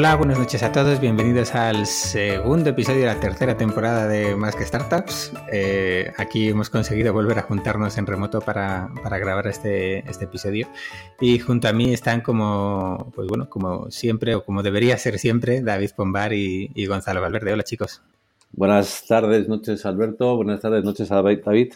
Hola, buenas noches a todos, bienvenidos al segundo episodio de la tercera temporada de Más que Startups. Eh, aquí hemos conseguido volver a juntarnos en remoto para, grabar este, este, episodio y junto a mí están como, pues bueno, como siempre o como debería ser siempre, David Pombar y, y Gonzalo Valverde. Hola chicos. Buenas tardes, noches Alberto, buenas tardes, noches a David.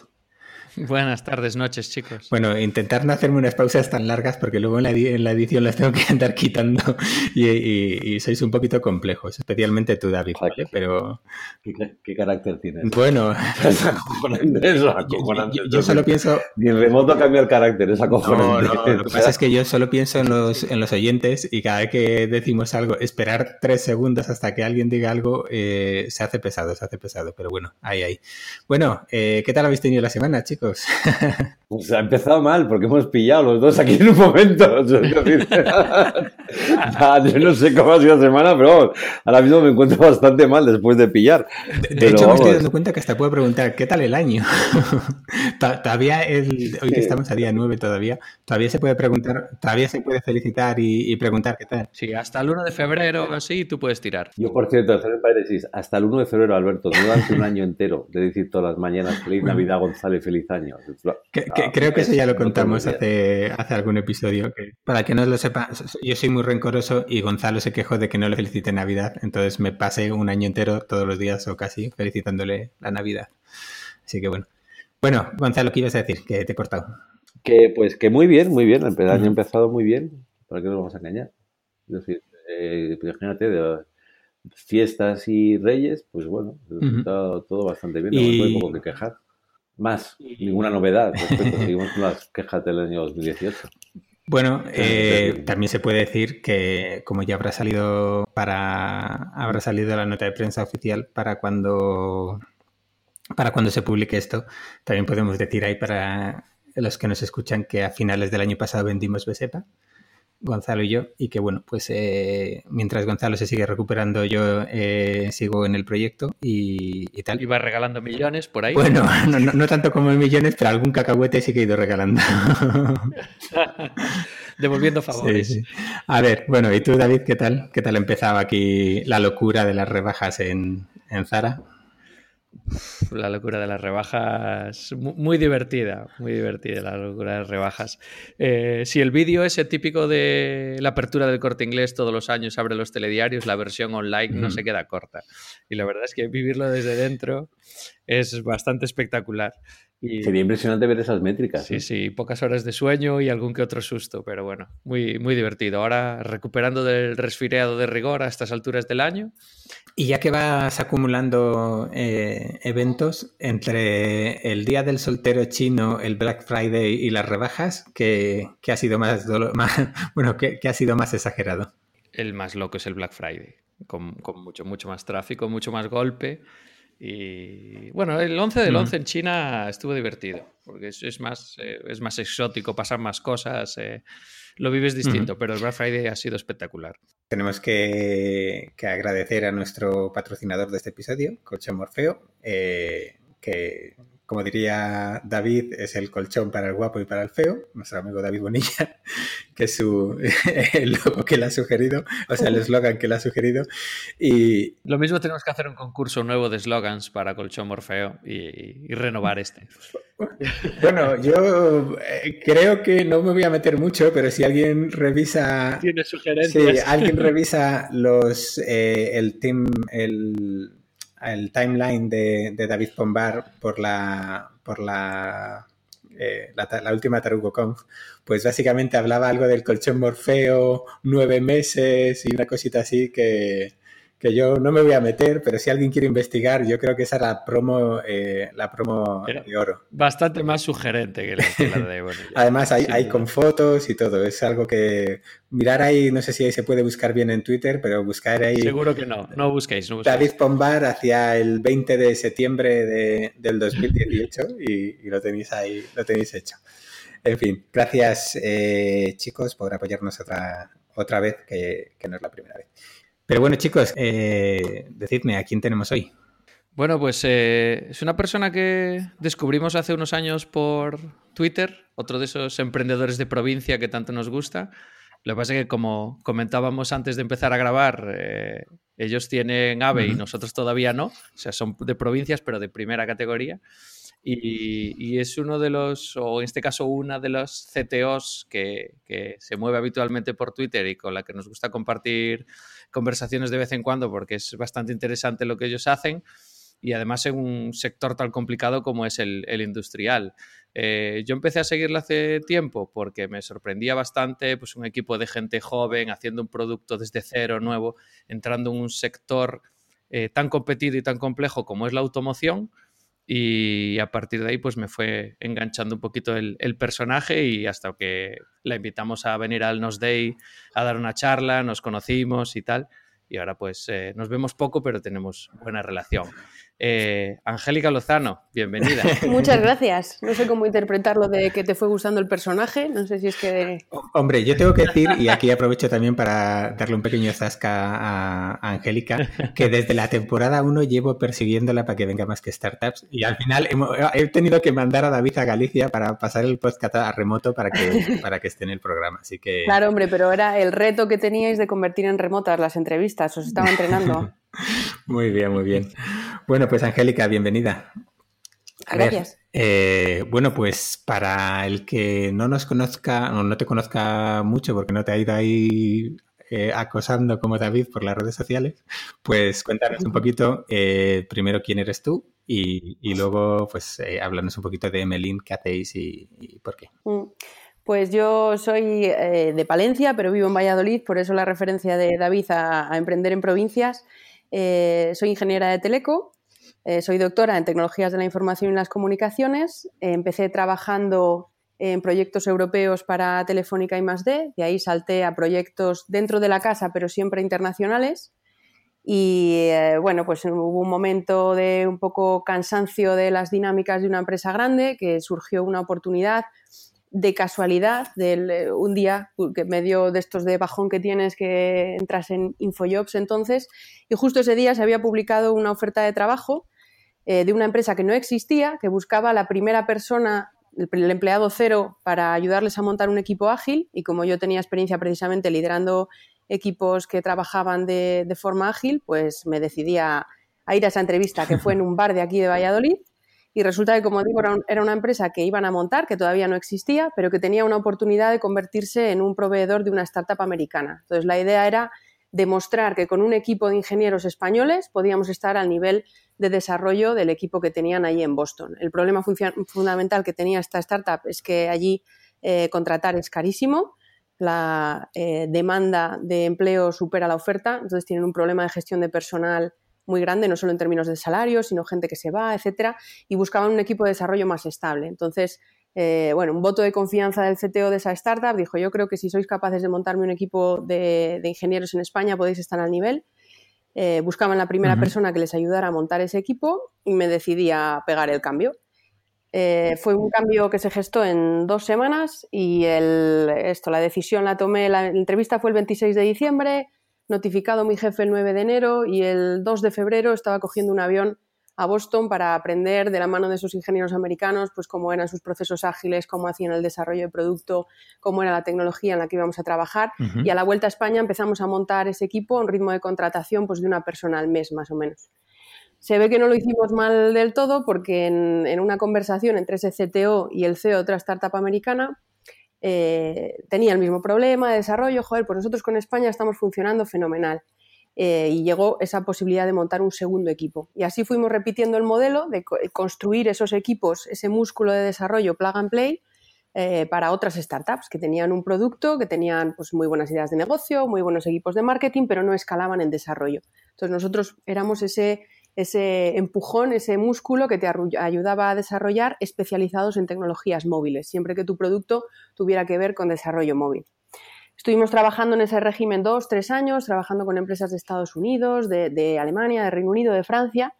Buenas tardes, noches, chicos. Bueno, intentar no hacerme unas pausas tan largas porque luego en la, edición las tengo que andar quitando y, sois un poquito complejos, especialmente tú, David, ¿vale? Pero... ¿Qué, carácter tienes? Bueno, Yo, solo pienso... Ni el remoto cambia el carácter, es acojonante. No, no, lo que pasa es que yo solo pienso en los, en los oyentes y cada vez que decimos algo, esperar tres segundos hasta que alguien diga algo, eh, se hace pesado, se hace pesado, pero bueno, ahí, ahí. Bueno, eh, ¿qué tal habéis tenido la semana, chicos? peuvent Pues ha empezado mal, porque hemos pillado los dos aquí en un momento. yo no sé cómo ha sido la semana, pero ahora mismo me encuentro bastante mal después de pillar. De, hecho, me estoy dando cuenta que hasta puedo preguntar, ¿qué tal el año? todavía, el, hoy que estamos a día 9 todavía, todavía se puede preguntar, todavía se puede felicitar y, preguntar qué tal. Sí, hasta el 1 de febrero así tú puedes tirar. Yo, por cierto, hacer paréntesis, hasta el 1 de febrero, Alberto, durante un año entero de decir todas las mañanas feliz Navidad, González, feliz año. Ah, creo que eso ya lo contamos hace, hace algún episodio. para que no lo sepa, yo soy muy rencoroso y Gonzalo se quejó de que no le felicite Navidad, entonces me pasé un año entero, todos los días o casi, felicitándole la Navidad. Así que bueno. Bueno, Gonzalo, ¿qué ibas a decir? Que te he cortado. Que pues que muy bien, muy bien. El año ha empezado muy bien. ¿Para qué nos vamos a engañar? Es decir, eh, imagínate, de fiestas y reyes, pues bueno, todo, todo bastante bien, no hay poco que quejar. Más, ninguna novedad respecto, seguimos con las quejas del año 2018. Bueno, eh, también se puede decir que como ya habrá salido para habrá salido la nota de prensa oficial para cuando para cuando se publique esto, también podemos decir ahí para los que nos escuchan que a finales del año pasado vendimos Besepa Gonzalo y yo, y que bueno, pues eh, mientras Gonzalo se sigue recuperando, yo eh, sigo en el proyecto y, tal. Iba regalando millones por ahí. Bueno, no, tanto como millones, pero algún cacahuete sí que he ido regalando. Devolviendo favores. A ver, bueno, ¿y tú, David, qué tal? ¿Qué tal empezaba aquí la locura de las rebajas en, en Zara? La locura de las rebajas, muy divertida, muy divertida la locura de las rebajas. Eh, si el vídeo ese típico de la apertura del corte inglés todos los años abre los telediarios, la versión online no se queda corta. Y la verdad es que vivirlo desde dentro es bastante espectacular. Sería impresionante ver esas métricas. Sí, sí, pocas horas de sueño y algún que otro susto, pero bueno, muy, muy divertido. Ahora recuperando del resfriado de rigor a estas alturas del año. Y ya que vas acumulando eh, eventos entre el Día del Soltero Chino, el Black Friday y las rebajas, ¿qué, ha sido más, bueno, ¿qué, ha sido más exagerado? El más loco es el Black Friday, con, con mucho, mucho más tráfico, mucho más golpe. Y bueno, el 11 del 11 en China estuvo divertido, porque es, más, eh, es más exótico, pasan más cosas, eh, lo vives distinto, pero el Black Friday ha sido espectacular. Tenemos que, agradecer a nuestro patrocinador de este episodio, Coche Morfeo, eh, que como diría David, es el colchón para el guapo y para el feo, nuestro amigo David Bonilla, que es su, el logo que le ha sugerido, o sea, el eslogan que le ha sugerido. Y... Lo mismo tenemos que hacer un concurso nuevo de slogans para colchón Morfeo y, renovar este. Bueno, yo eh, creo que no me voy a meter mucho, pero si alguien revisa... Tiene sugerencias. Si alguien revisa los, eh, el team, el el timeline de, David Pombar por la, por la, eh, la, última Tarugo Conf, pues básicamente hablaba algo del colchón Morfeo, nueve meses y una cosita así que, que yo no me voy a meter, pero si alguien quiere investigar, yo creo que esa es la promo, eh, la promo de oro. Bastante más sugerente que la, de bueno, Además, hay, hay, con fotos y todo. Es algo que mirar ahí, no sé si ahí se puede buscar bien en Twitter, pero buscar ahí. Seguro que no, no busquéis. No David Pombar hacia el 20 de septiembre de, del 2018 y, y, lo tenéis ahí, lo tenéis hecho. En fin, gracias eh, chicos por apoyarnos otra, otra vez, que, que no es la primera vez. Pero bueno, chicos, eh, decidme, ¿a quién tenemos hoy? Bueno, pues eh, es una persona que descubrimos hace unos años por Twitter, otro de esos emprendedores de provincia que tanto nos gusta. Lo que pasa es que, como comentábamos antes de empezar a grabar, eh, ellos tienen AVE y nosotros todavía no. O sea, son de provincias, pero de primera categoría. Y, es uno de los, o en este caso, una de los CTOs que, que, se mueve habitualmente por Twitter y con la que nos gusta compartir conversaciones de vez en cuando porque es bastante interesante lo que ellos hacen y además en un sector tan complicado como es el, industrial. Eh, yo empecé a seguirla hace tiempo porque me sorprendía bastante pues, un equipo de gente joven haciendo un producto desde cero, nuevo, entrando en un sector eh, tan competido y tan complejo como es la automoción. Y a partir de ahí, pues me fue enganchando un poquito el, personaje y hasta que la invitamos a venir al Nos Day a dar una charla, nos conocimos y tal. Y ahora pues eh, nos vemos poco, pero tenemos buena relación. Eh, Angélica Lozano, bienvenida. Muchas gracias. No sé cómo interpretarlo de que te fue gustando el personaje. No sé si es que. Hombre, yo tengo que decir, y aquí aprovecho también para darle un pequeño zasca a Angélica, que desde la temporada 1 llevo persiguiéndola para que venga más que startups. Y al final he tenido que mandar a David a Galicia para pasar el podcast a remoto para que, para que esté en el programa. Así que. Claro, hombre, pero era el reto que teníais de convertir en remotas las entrevistas. Os estaba entrenando. muy bien, muy bien. Bueno, pues Angélica, bienvenida. Gracias. Eh, bueno, pues para el que no nos conozca o no te conozca mucho porque no te ha ido ahí eh, acosando como David por las redes sociales, pues cuéntanos un poquito eh, primero quién eres tú y, luego pues háblanos un poquito de Melin, qué hacéis y, por qué. Mm. Pues yo soy de Palencia, pero vivo en Valladolid, por eso la referencia de David a emprender en provincias. Eh, soy ingeniera de Teleco, eh, soy doctora en tecnologías de la información y las comunicaciones. empecé trabajando en proyectos europeos para Telefónica y más de ahí salté a proyectos dentro de la casa, pero siempre internacionales. Y eh, bueno, pues hubo un momento de un poco cansancio de las dinámicas de una empresa grande, que surgió una oportunidad de casualidad, del, eh, un día que medio de estos de bajón que tienes que entras en Infojobs entonces, y justo ese día se había publicado una oferta de trabajo eh, de una empresa que no existía, que buscaba la primera persona, el, empleado cero, para ayudarles a montar un equipo ágil, y como yo tenía experiencia precisamente liderando equipos que trabajaban de, forma ágil, pues me decidí a ir a esa entrevista que fue en un bar de aquí de Valladolid y resulta que, como digo, era una empresa que iban a montar, que todavía no existía, pero que tenía una oportunidad de convertirse en un proveedor de una startup americana. Entonces, la idea era demostrar que con un equipo de ingenieros españoles podíamos estar al nivel de desarrollo del equipo que tenían allí en Boston. El problema fundamental que tenía esta startup es que allí eh, contratar es carísimo, la eh, demanda de empleo supera la oferta, entonces tienen un problema de gestión de personal muy grande, no solo en términos de salario, sino gente que se va, etcétera, y buscaban un equipo de desarrollo más estable. Entonces, eh, bueno, un voto de confianza del CTO de esa startup dijo, yo creo que si sois capaces de montarme un equipo de, ingenieros en España podéis estar al nivel. Eh, buscaban la primera persona que les ayudara a montar ese equipo y me decidí a pegar el cambio. Eh, fue un cambio que se gestó en dos semanas y el, esto, la decisión la tomé, la entrevista fue el 26 de diciembre, notificado mi jefe el 9 de enero y el 2 de febrero estaba cogiendo un avión a Boston para aprender de la mano de esos ingenieros americanos, pues cómo eran sus procesos ágiles, cómo hacían el desarrollo de producto, cómo era la tecnología en la que íbamos a trabajar. Y a la vuelta a España empezamos a montar ese equipo a un ritmo de contratación pues, de una persona al mes, más o menos. Se ve que no lo hicimos mal del todo porque en, en una conversación entre ese CTO y el CEO de otra startup americana, eh, tenía el mismo problema de desarrollo, joder, pues nosotros con España estamos funcionando fenomenal. Eh, y llegó esa posibilidad de montar un segundo equipo. Y así fuimos repitiendo el modelo de construir esos equipos, ese músculo de desarrollo plug and play eh, para otras startups que tenían un producto, que tenían pues, muy buenas ideas de negocio, muy buenos equipos de marketing, pero no escalaban en desarrollo. Entonces nosotros éramos ese ese empujón, ese músculo que te ayudaba a desarrollar especializados en tecnologías móviles, siempre que tu producto tuviera que ver con desarrollo móvil. Estuvimos trabajando en ese régimen dos, tres años, trabajando con empresas de Estados Unidos, de, Alemania, de Reino Unido, de Francia,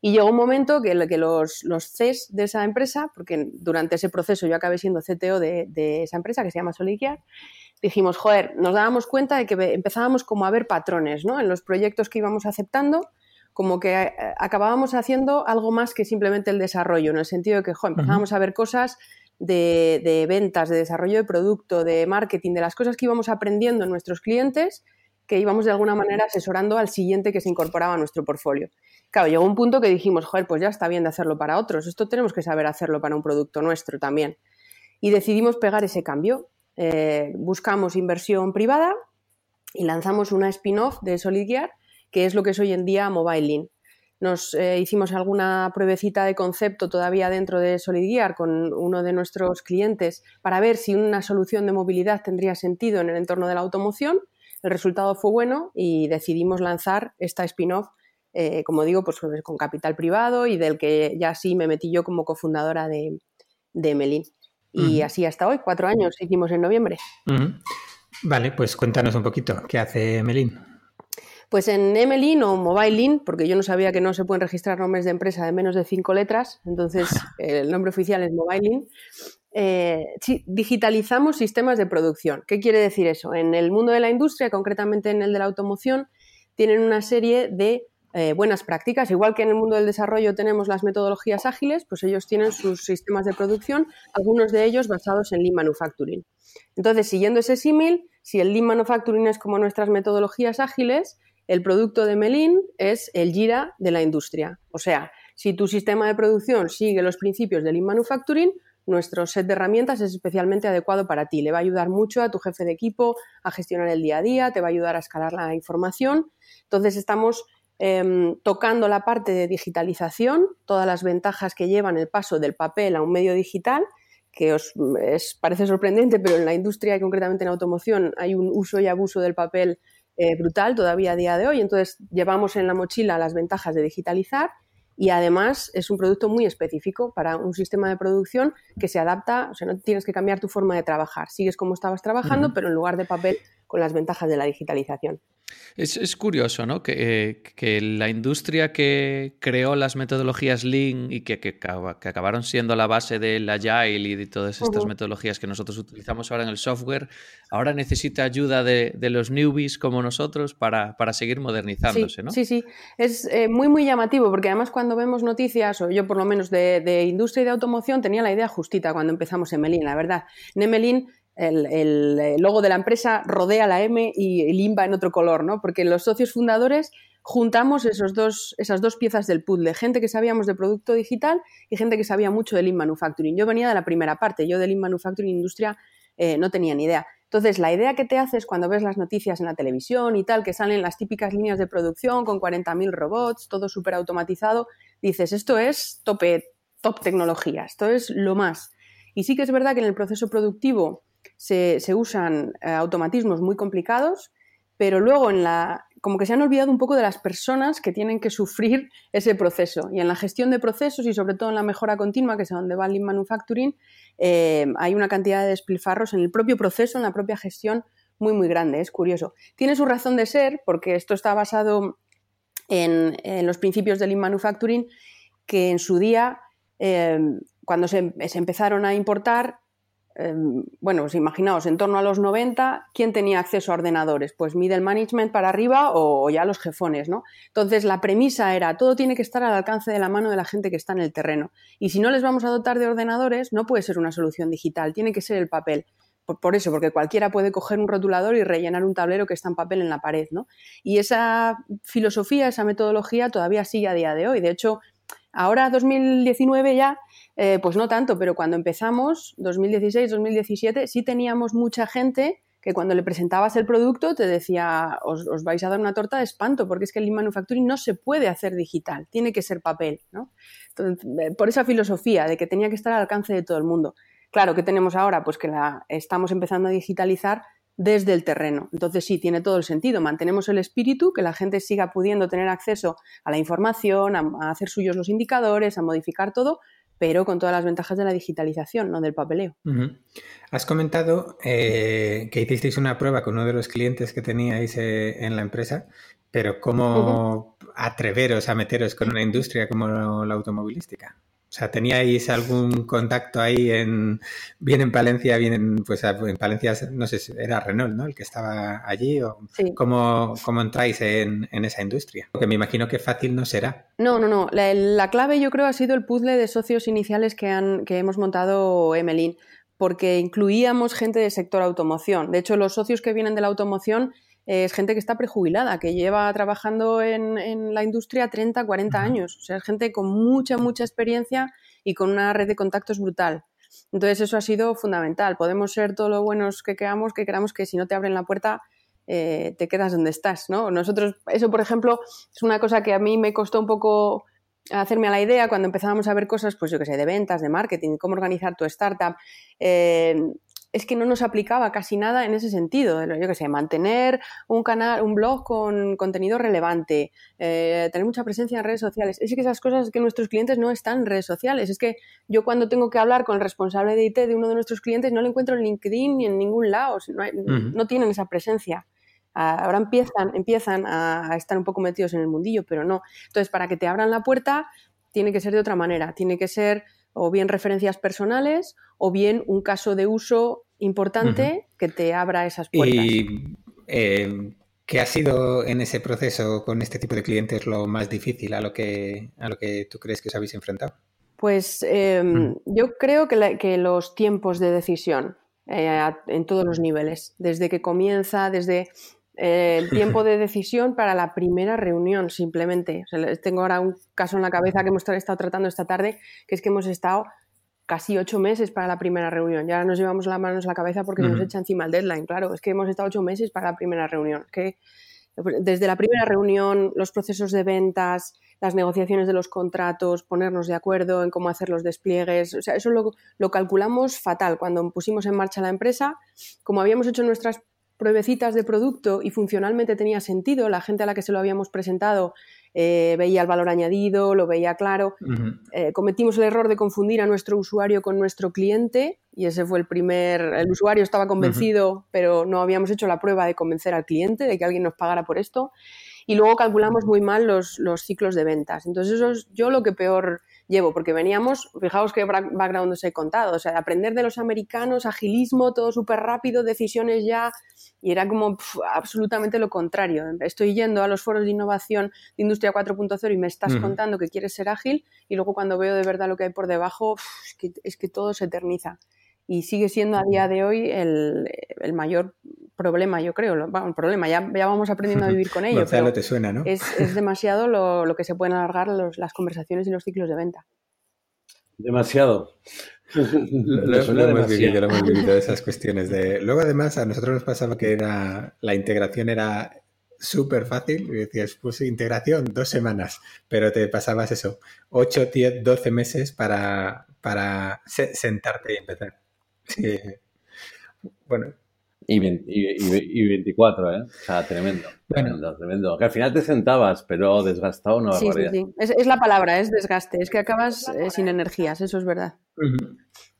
y llegó un momento que, los, los CES de esa empresa, porque durante ese proceso yo acabé siendo CTO de, esa empresa que se llama Solidiar, dijimos, joder, nos dábamos cuenta de que empezábamos como a ver patrones ¿no? en los proyectos que íbamos aceptando como que eh, acabábamos haciendo algo más que simplemente el desarrollo, en el sentido de que jo, empezábamos a ver cosas de, ventas, de desarrollo de producto, de marketing, de las cosas que íbamos aprendiendo en nuestros clientes, que íbamos de alguna manera asesorando al siguiente que se incorporaba a nuestro portfolio. Claro, llegó un punto que dijimos, joder, pues ya está bien de hacerlo para otros, esto tenemos que saber hacerlo para un producto nuestro también. Y decidimos pegar ese cambio. Eh, buscamos inversión privada y lanzamos una spin-off de Solid Gear, que es lo que es hoy en día Mobile Lean. Nos eh, hicimos alguna pruebecita de concepto todavía dentro de Solid Gear con uno de nuestros clientes para ver si una solución de movilidad tendría sentido en el entorno de la automoción. El resultado fue bueno y decidimos lanzar esta spin-off, eh, como digo, pues con capital privado y del que ya sí me metí yo como cofundadora de, de Melin. Y así hasta hoy, cuatro años, hicimos en noviembre. Vale, pues cuéntanos un poquito, ¿qué hace Melin? Pues en Emelin o Mobilin, porque yo no sabía que no se pueden registrar nombres de empresa de menos de cinco letras, entonces el nombre oficial es Mobilin, eh, digitalizamos sistemas de producción. ¿Qué quiere decir eso? En el mundo de la industria, concretamente en el de la automoción, tienen una serie de eh, buenas prácticas. Igual que en el mundo del desarrollo tenemos las metodologías ágiles, pues ellos tienen sus sistemas de producción, algunos de ellos basados en Lean Manufacturing. Entonces, siguiendo ese símil, si el Lean Manufacturing es como nuestras metodologías ágiles, el producto de Melin es el Gira de la industria. O sea, si tu sistema de producción sigue los principios del Lean Manufacturing, nuestro set de herramientas es especialmente adecuado para ti. Le va a ayudar mucho a tu jefe de equipo a gestionar el día a día, te va a ayudar a escalar la información. Entonces, estamos em, tocando la parte de digitalización, todas las ventajas que llevan el paso del papel a un medio digital que os parece sorprendente, pero en la industria y concretamente en automoción hay un uso y abuso del papel eh, brutal todavía a día de hoy. Entonces, llevamos en la mochila las ventajas de digitalizar y además es un producto muy específico para un sistema de producción que se adapta, o sea, no tienes que cambiar tu forma de trabajar. Sigues como estabas trabajando, pero en lugar de papel, con las ventajas de la digitalización. Es, curioso, ¿no? Eh, que, la industria que creó las metodologías Lean y que, que, acabaron siendo la base del Agile y de todas estas metodologías que nosotros utilizamos ahora en el software, ahora necesita ayuda de, los newbies como nosotros para, seguir modernizándose, sí, ¿no? Sí, sí. Es eh, muy, muy llamativo porque además cuando vemos noticias, o yo por lo menos de, industria y de automoción, tenía la idea justita cuando empezamos en Melin, la verdad. En Emelin el, logo de la empresa rodea la M y limba en otro color, ¿no? Porque los socios fundadores juntamos esos dos, esas dos piezas del puzzle, gente que sabíamos de producto digital y gente que sabía mucho de Lean Manufacturing. Yo venía de la primera parte, yo de Lean Manufacturing Industria eh, no tenía ni idea. Entonces, la idea que te haces cuando ves las noticias en la televisión y tal, que salen las típicas líneas de producción con 40.000 robots, todo súper automatizado, dices, esto es tope, top tecnología, esto es lo más. Y sí que es verdad que en el proceso productivo se, usan eh, automatismos muy complicados, pero luego en la, como que se han olvidado un poco de las personas que tienen que sufrir ese proceso. Y en la gestión de procesos y sobre todo en la mejora continua, que es donde va Lean Manufacturing, eh, hay una cantidad de despilfarros en el propio proceso, en la propia gestión, muy, muy grande. Es curioso. Tiene su razón de ser, porque esto está basado en, los principios del Lean Manufacturing, que en su día, eh, cuando se, empezaron a importar, Em, bueno, pues imaginaos, en torno a los 90, ¿quién tenía acceso a ordenadores? Pues middle management para arriba o, ya los jefones, ¿no? Entonces, la premisa era, todo tiene que estar al alcance de la mano de la gente que está en el terreno. Y si no les vamos a dotar de ordenadores, no puede ser una solución digital, tiene que ser el papel. Por, eso, porque cualquiera puede coger un rotulador y rellenar un tablero que está en papel en la pared, ¿no? Y esa filosofía, esa metodología todavía sigue a día de hoy. De hecho, ahora 2019 ya eh, pues no tanto, pero cuando empezamos, 2016, 2017, sí teníamos mucha gente que cuando le presentabas el producto te decía, os, vais a dar una torta de espanto, porque es que el Manufacturing no se puede hacer digital, tiene que ser papel, ¿no? Eh, por esa filosofía de que tenía que estar al alcance de todo el mundo. Claro, ¿qué tenemos ahora? Pues que la estamos empezando a digitalizar desde el terreno. Entonces sí, tiene todo el sentido. Mantenemos el espíritu, que la gente siga pudiendo tener acceso a la información, a hacer suyos los indicadores, a modificar todo, pero con todas las ventajas de la digitalización, no del papeleo. Has comentado eh, que hicisteis una prueba con uno de los clientes que teníais eh, en la empresa, pero ¿cómo atreveros a meteros con una industria como la automovilística? O sea, ¿teníais algún contacto ahí en, bien en Palencia, bien en, pues en Palencia, no sé si era Renault, ¿no? El que estaba allí, o ¿cómo, entráis en, esa industria? Porque me imagino que fácil no será. No, no, no. La, clave yo creo ha sido el puzzle de socios iniciales que, han, que hemos montado Emelin, porque incluíamos gente del sector automoción. De hecho, los socios que vienen de la automoción es gente que está prejubilada, que lleva trabajando en, la industria 30, 40 años. O sea, es gente con mucha, mucha experiencia y con una red de contactos brutal. Entonces, eso ha sido fundamental. Podemos ser todo lo buenos que queramos, que queramos que si no te abren la puerta, eh, te quedas donde estás, ¿no? Nosotros, eso, por ejemplo, es una cosa que a mí me costó un poco hacerme a la idea cuando empezábamos a ver cosas, pues yo que sé, de ventas, de marketing, cómo organizar tu startup. Eh, es que no nos aplicaba casi nada en ese sentido. Yo qué sé, mantener un canal, un blog con contenido relevante, eh, tener mucha presencia en redes sociales. Es que esas cosas que nuestros clientes no están en redes sociales. Es que yo cuando tengo que hablar con el responsable de IT de uno de nuestros clientes no lo encuentro en LinkedIn ni en ningún lado. No, tienen esa presencia. Ahora empiezan, empiezan a estar un poco metidos en el mundillo, pero no. Entonces, para que te abran la puerta, tiene que ser de otra manera. Tiene que ser o bien referencias personales o bien un caso de uso importante que te abra esas puertas. ¿Y eh, qué ha sido en ese proceso con este tipo de clientes lo más difícil a lo que, a lo que tú crees que os habéis enfrentado? Pues em, mm. yo creo que, los tiempos de decisión eh, en todos los niveles, desde que comienza, desde eh, el tiempo de decisión para la primera reunión, simplemente. tengo ahora un caso en la cabeza que hemos estado tratando esta tarde, que es que hemos estado casi ocho meses para la primera reunión. Ya nos llevamos las manos a la cabeza porque nos echa encima el deadline, claro. Es que hemos estado ocho meses para la primera reunión. Que desde la primera reunión, los procesos de ventas, las negociaciones de los contratos, ponernos de acuerdo en cómo hacer los despliegues, o sea, eso lo, lo calculamos fatal. Cuando pusimos en marcha la empresa, como habíamos hecho nuestras pruebecitas de producto y funcionalmente tenía sentido, la gente a la que se lo habíamos presentado eh, veía el valor añadido, lo veía claro. Eh, cometimos el error de confundir a nuestro usuario con nuestro cliente y ese fue el primer, el usuario estaba convencido, pero no habíamos hecho la prueba de convencer al cliente de que alguien nos pagara por esto. Y luego calculamos muy mal los, los ciclos de ventas. Entonces eso es yo lo que peor llevo, porque veníamos, fijaos qué background os he contado, o sea, de aprender de los americanos, agilismo, todo súper rápido, decisiones ya, y era como absolutamente lo contrario. Estoy yendo a los foros de innovación de Industria 4.0 y me estás contando que quieres ser ágil, y luego cuando veo de verdad lo que hay por debajo, es, que, es que todo se eterniza. Y sigue siendo a día de hoy el, el mayor problema, yo creo. el problema, ya, ya, vamos aprendiendo a vivir con ello. pero te suena, ¿no? es, es, demasiado lo, lo, que se pueden alargar los, las conversaciones y los ciclos de venta. Demasiado. lo, lo, hemos vivido, lo hemos vivido esas cuestiones de. Luego, además, a nosotros nos pasaba que era la integración era súper fácil. Y decías, pues integración, dos semanas, pero te pasabas eso, 8, 10, 12 meses para, para sentarte y empezar. Sí. Bueno. Y, y, 24, ¿eh? O sea, tremendo. Bueno. Tremendo, Que al final te sentabas, pero desgastado no sí, sí, sí. Es, la palabra, es desgaste. Es que acabas eh, sin energías, eso es verdad.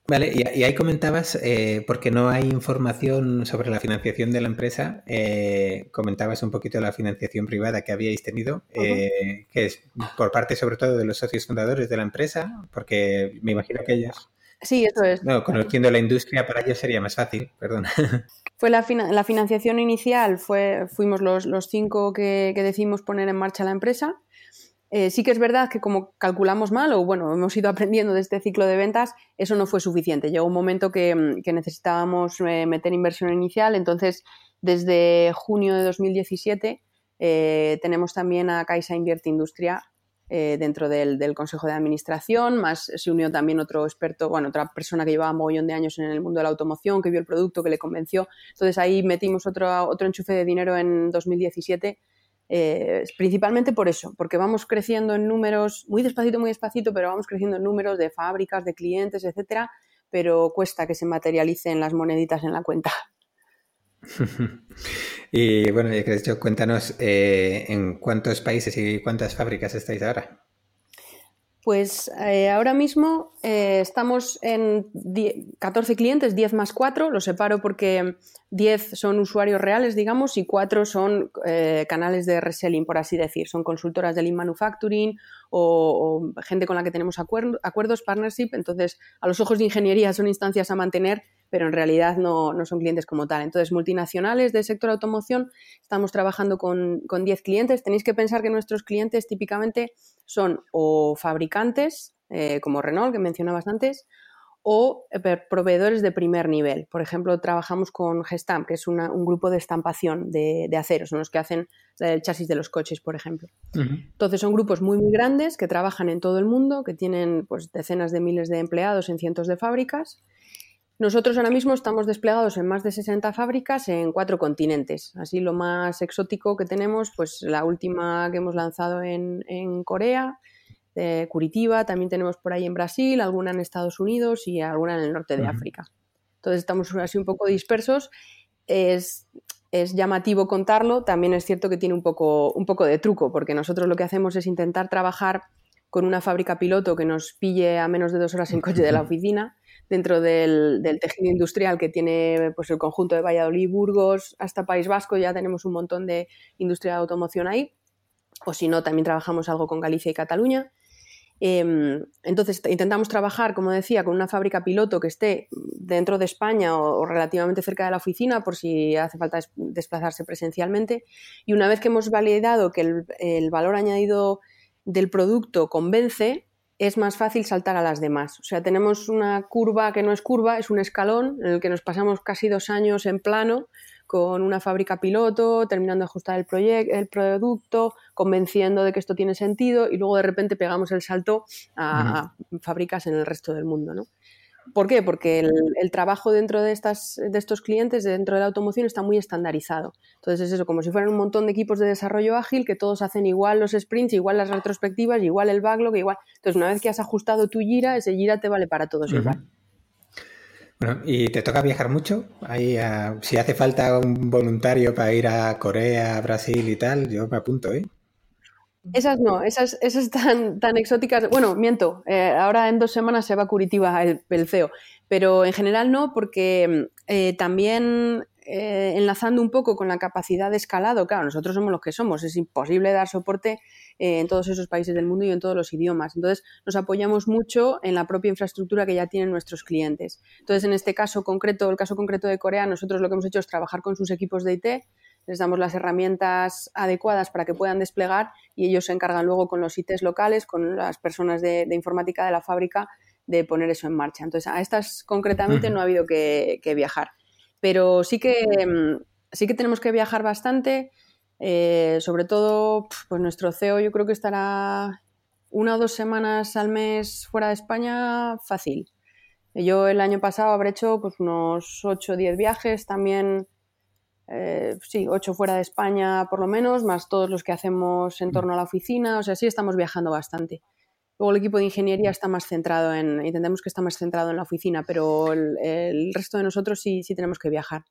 Vale, y, ahí comentabas, eh, porque no hay información sobre la financiación de la empresa, eh, comentabas un poquito la financiación privada que habíais tenido, que es por parte sobre todo de los socios fundadores de la empresa, porque me imagino que ellos Sí, eso es. No, conociendo la industria para ellos sería más fácil, perdón. Fue la, la financiación inicial, fue, fuimos los, los cinco que, que, decidimos poner en marcha la empresa. Eh, sí que es verdad que como calculamos mal, o bueno, hemos ido aprendiendo de este ciclo de ventas, eso no fue suficiente. Llegó un momento que, que necesitábamos eh, meter inversión inicial, entonces desde junio de 2017 eh, tenemos también a Caixa Invierte Industria eh, dentro del, Consejo de Administración, más se unió también otro experto, bueno, otra persona que llevaba mogollón de años en el mundo de la automoción, que vio el producto, que le convenció. Entonces ahí metimos otro, otro enchufe de dinero en 2017. Eh, principalmente por eso, porque vamos creciendo en números, muy despacito, muy despacito, pero vamos creciendo en números de fábricas, de clientes, etcétera, pero cuesta que se materialicen las moneditas en la cuenta. y bueno, ya que has dicho, cuéntanos eh, en cuántos países y cuántas fábricas estáis ahora. Pues eh, ahora mismo eh, estamos en 14 clientes, 10 más 4, lo separo porque 10 son usuarios reales, digamos, y 4 son canales de reselling, por así decir. Son consultoras de Lean Manufacturing o, gente con la que tenemos acuerdos, partnership. Entonces, a los ojos de ingeniería son instancias a mantener, pero en realidad no, son clientes como tal. Entonces, multinacionales del sector automoción, estamos trabajando con, con 10 clientes. Tenéis que pensar que nuestros clientes típicamente son o fabricantes, eh, como Renault, que mencionabas antes, o eh, proveedores de primer nivel. Por ejemplo, trabajamos con Gestamp, que es un grupo de estampación de, acero, son los que hacen el chasis de los coches, por ejemplo. Entonces, son grupos muy, muy grandes que trabajan en todo el mundo, que tienen pues, decenas de miles de empleados en cientos de fábricas. Nosotros ahora mismo estamos desplegados en más de 60 fábricas en cuatro continentes. Así lo más exótico que tenemos, pues la última que hemos lanzado en, Corea, de Curitiba, también tenemos por ahí en Brasil, alguna en Estados Unidos y alguna en el norte de África. Entonces estamos así un poco dispersos. Es, es, llamativo contarlo, también es cierto que tiene un poco, un poco de truco, porque nosotros lo que hacemos es intentar trabajar con una fábrica piloto que nos pille a menos de dos horas en coche de la oficina dentro del, tejido industrial que tiene pues, el conjunto de Valladolid, Burgos, hasta País Vasco, ya tenemos un montón de industria de automoción ahí, o si no, también trabajamos algo con Galicia y Cataluña. Em, entonces, intentamos trabajar, como decía, con una fábrica piloto que esté dentro de España o, relativamente cerca de la oficina, por si hace falta desplazarse presencialmente. Y una vez que hemos validado que el, el valor añadido del producto convence, es más fácil saltar a las demás. O sea, tenemos una curva que no es curva, es un escalón en el que nos pasamos casi dos años en plano con una fábrica piloto, terminando de ajustar el, el producto, convenciendo de que esto tiene sentido y luego de repente pegamos el salto a, a fábricas en el resto del mundo. ¿no? ¿Por qué? Porque el, trabajo dentro de, estas, de estos clientes, dentro de la automoción, está muy estandarizado. Entonces es eso, como si fueran un montón de equipos de desarrollo ágil que todos hacen igual los sprints, igual las retrospectivas, igual el backlog, igual. Entonces una vez que has ajustado tu gira, ese gira te vale para todos igual. Bueno, ¿y te toca viajar mucho? Ahí, si hace falta un voluntario para ir a Corea, Brasil y tal, yo me apunto, ¿eh? Esas no, esas, esas tan, tan exóticas. Bueno, miento, eh, ahora en dos semanas se va Curitiba el, el CEO, pero en general no, porque eh, también eh, enlazando un poco con la capacidad de escalado, claro, nosotros somos los que somos, es imposible dar soporte en todos esos países del mundo y en todos los idiomas. Entonces, nos apoyamos mucho en la propia infraestructura que ya tienen nuestros clientes. Entonces, en este caso concreto, el caso concreto de Corea, nosotros lo que hemos hecho es trabajar con sus equipos de IT, les damos las herramientas adecuadas para que puedan desplegar y ellos se encargan luego con los ITs locales, con las personas de, informática de la fábrica, de poner eso en marcha. Entonces, a estas concretamente no ha habido que, viajar. Pero sí que, mm, sí que tenemos que viajar bastante. Eh, sobre todo, pues nuestro CEO yo creo que estará una o dos semanas al mes fuera de España fácil. Yo el año pasado habré hecho pues, unos 8 o 10 viajes, también eh, sí, ocho fuera de España por lo menos, más todos los que hacemos en torno a la oficina, o sea, sí estamos viajando bastante. Luego el equipo de ingeniería está más centrado en, entendemos que está más centrado en la oficina, pero el, resto de nosotros sí, sí tenemos que viajar.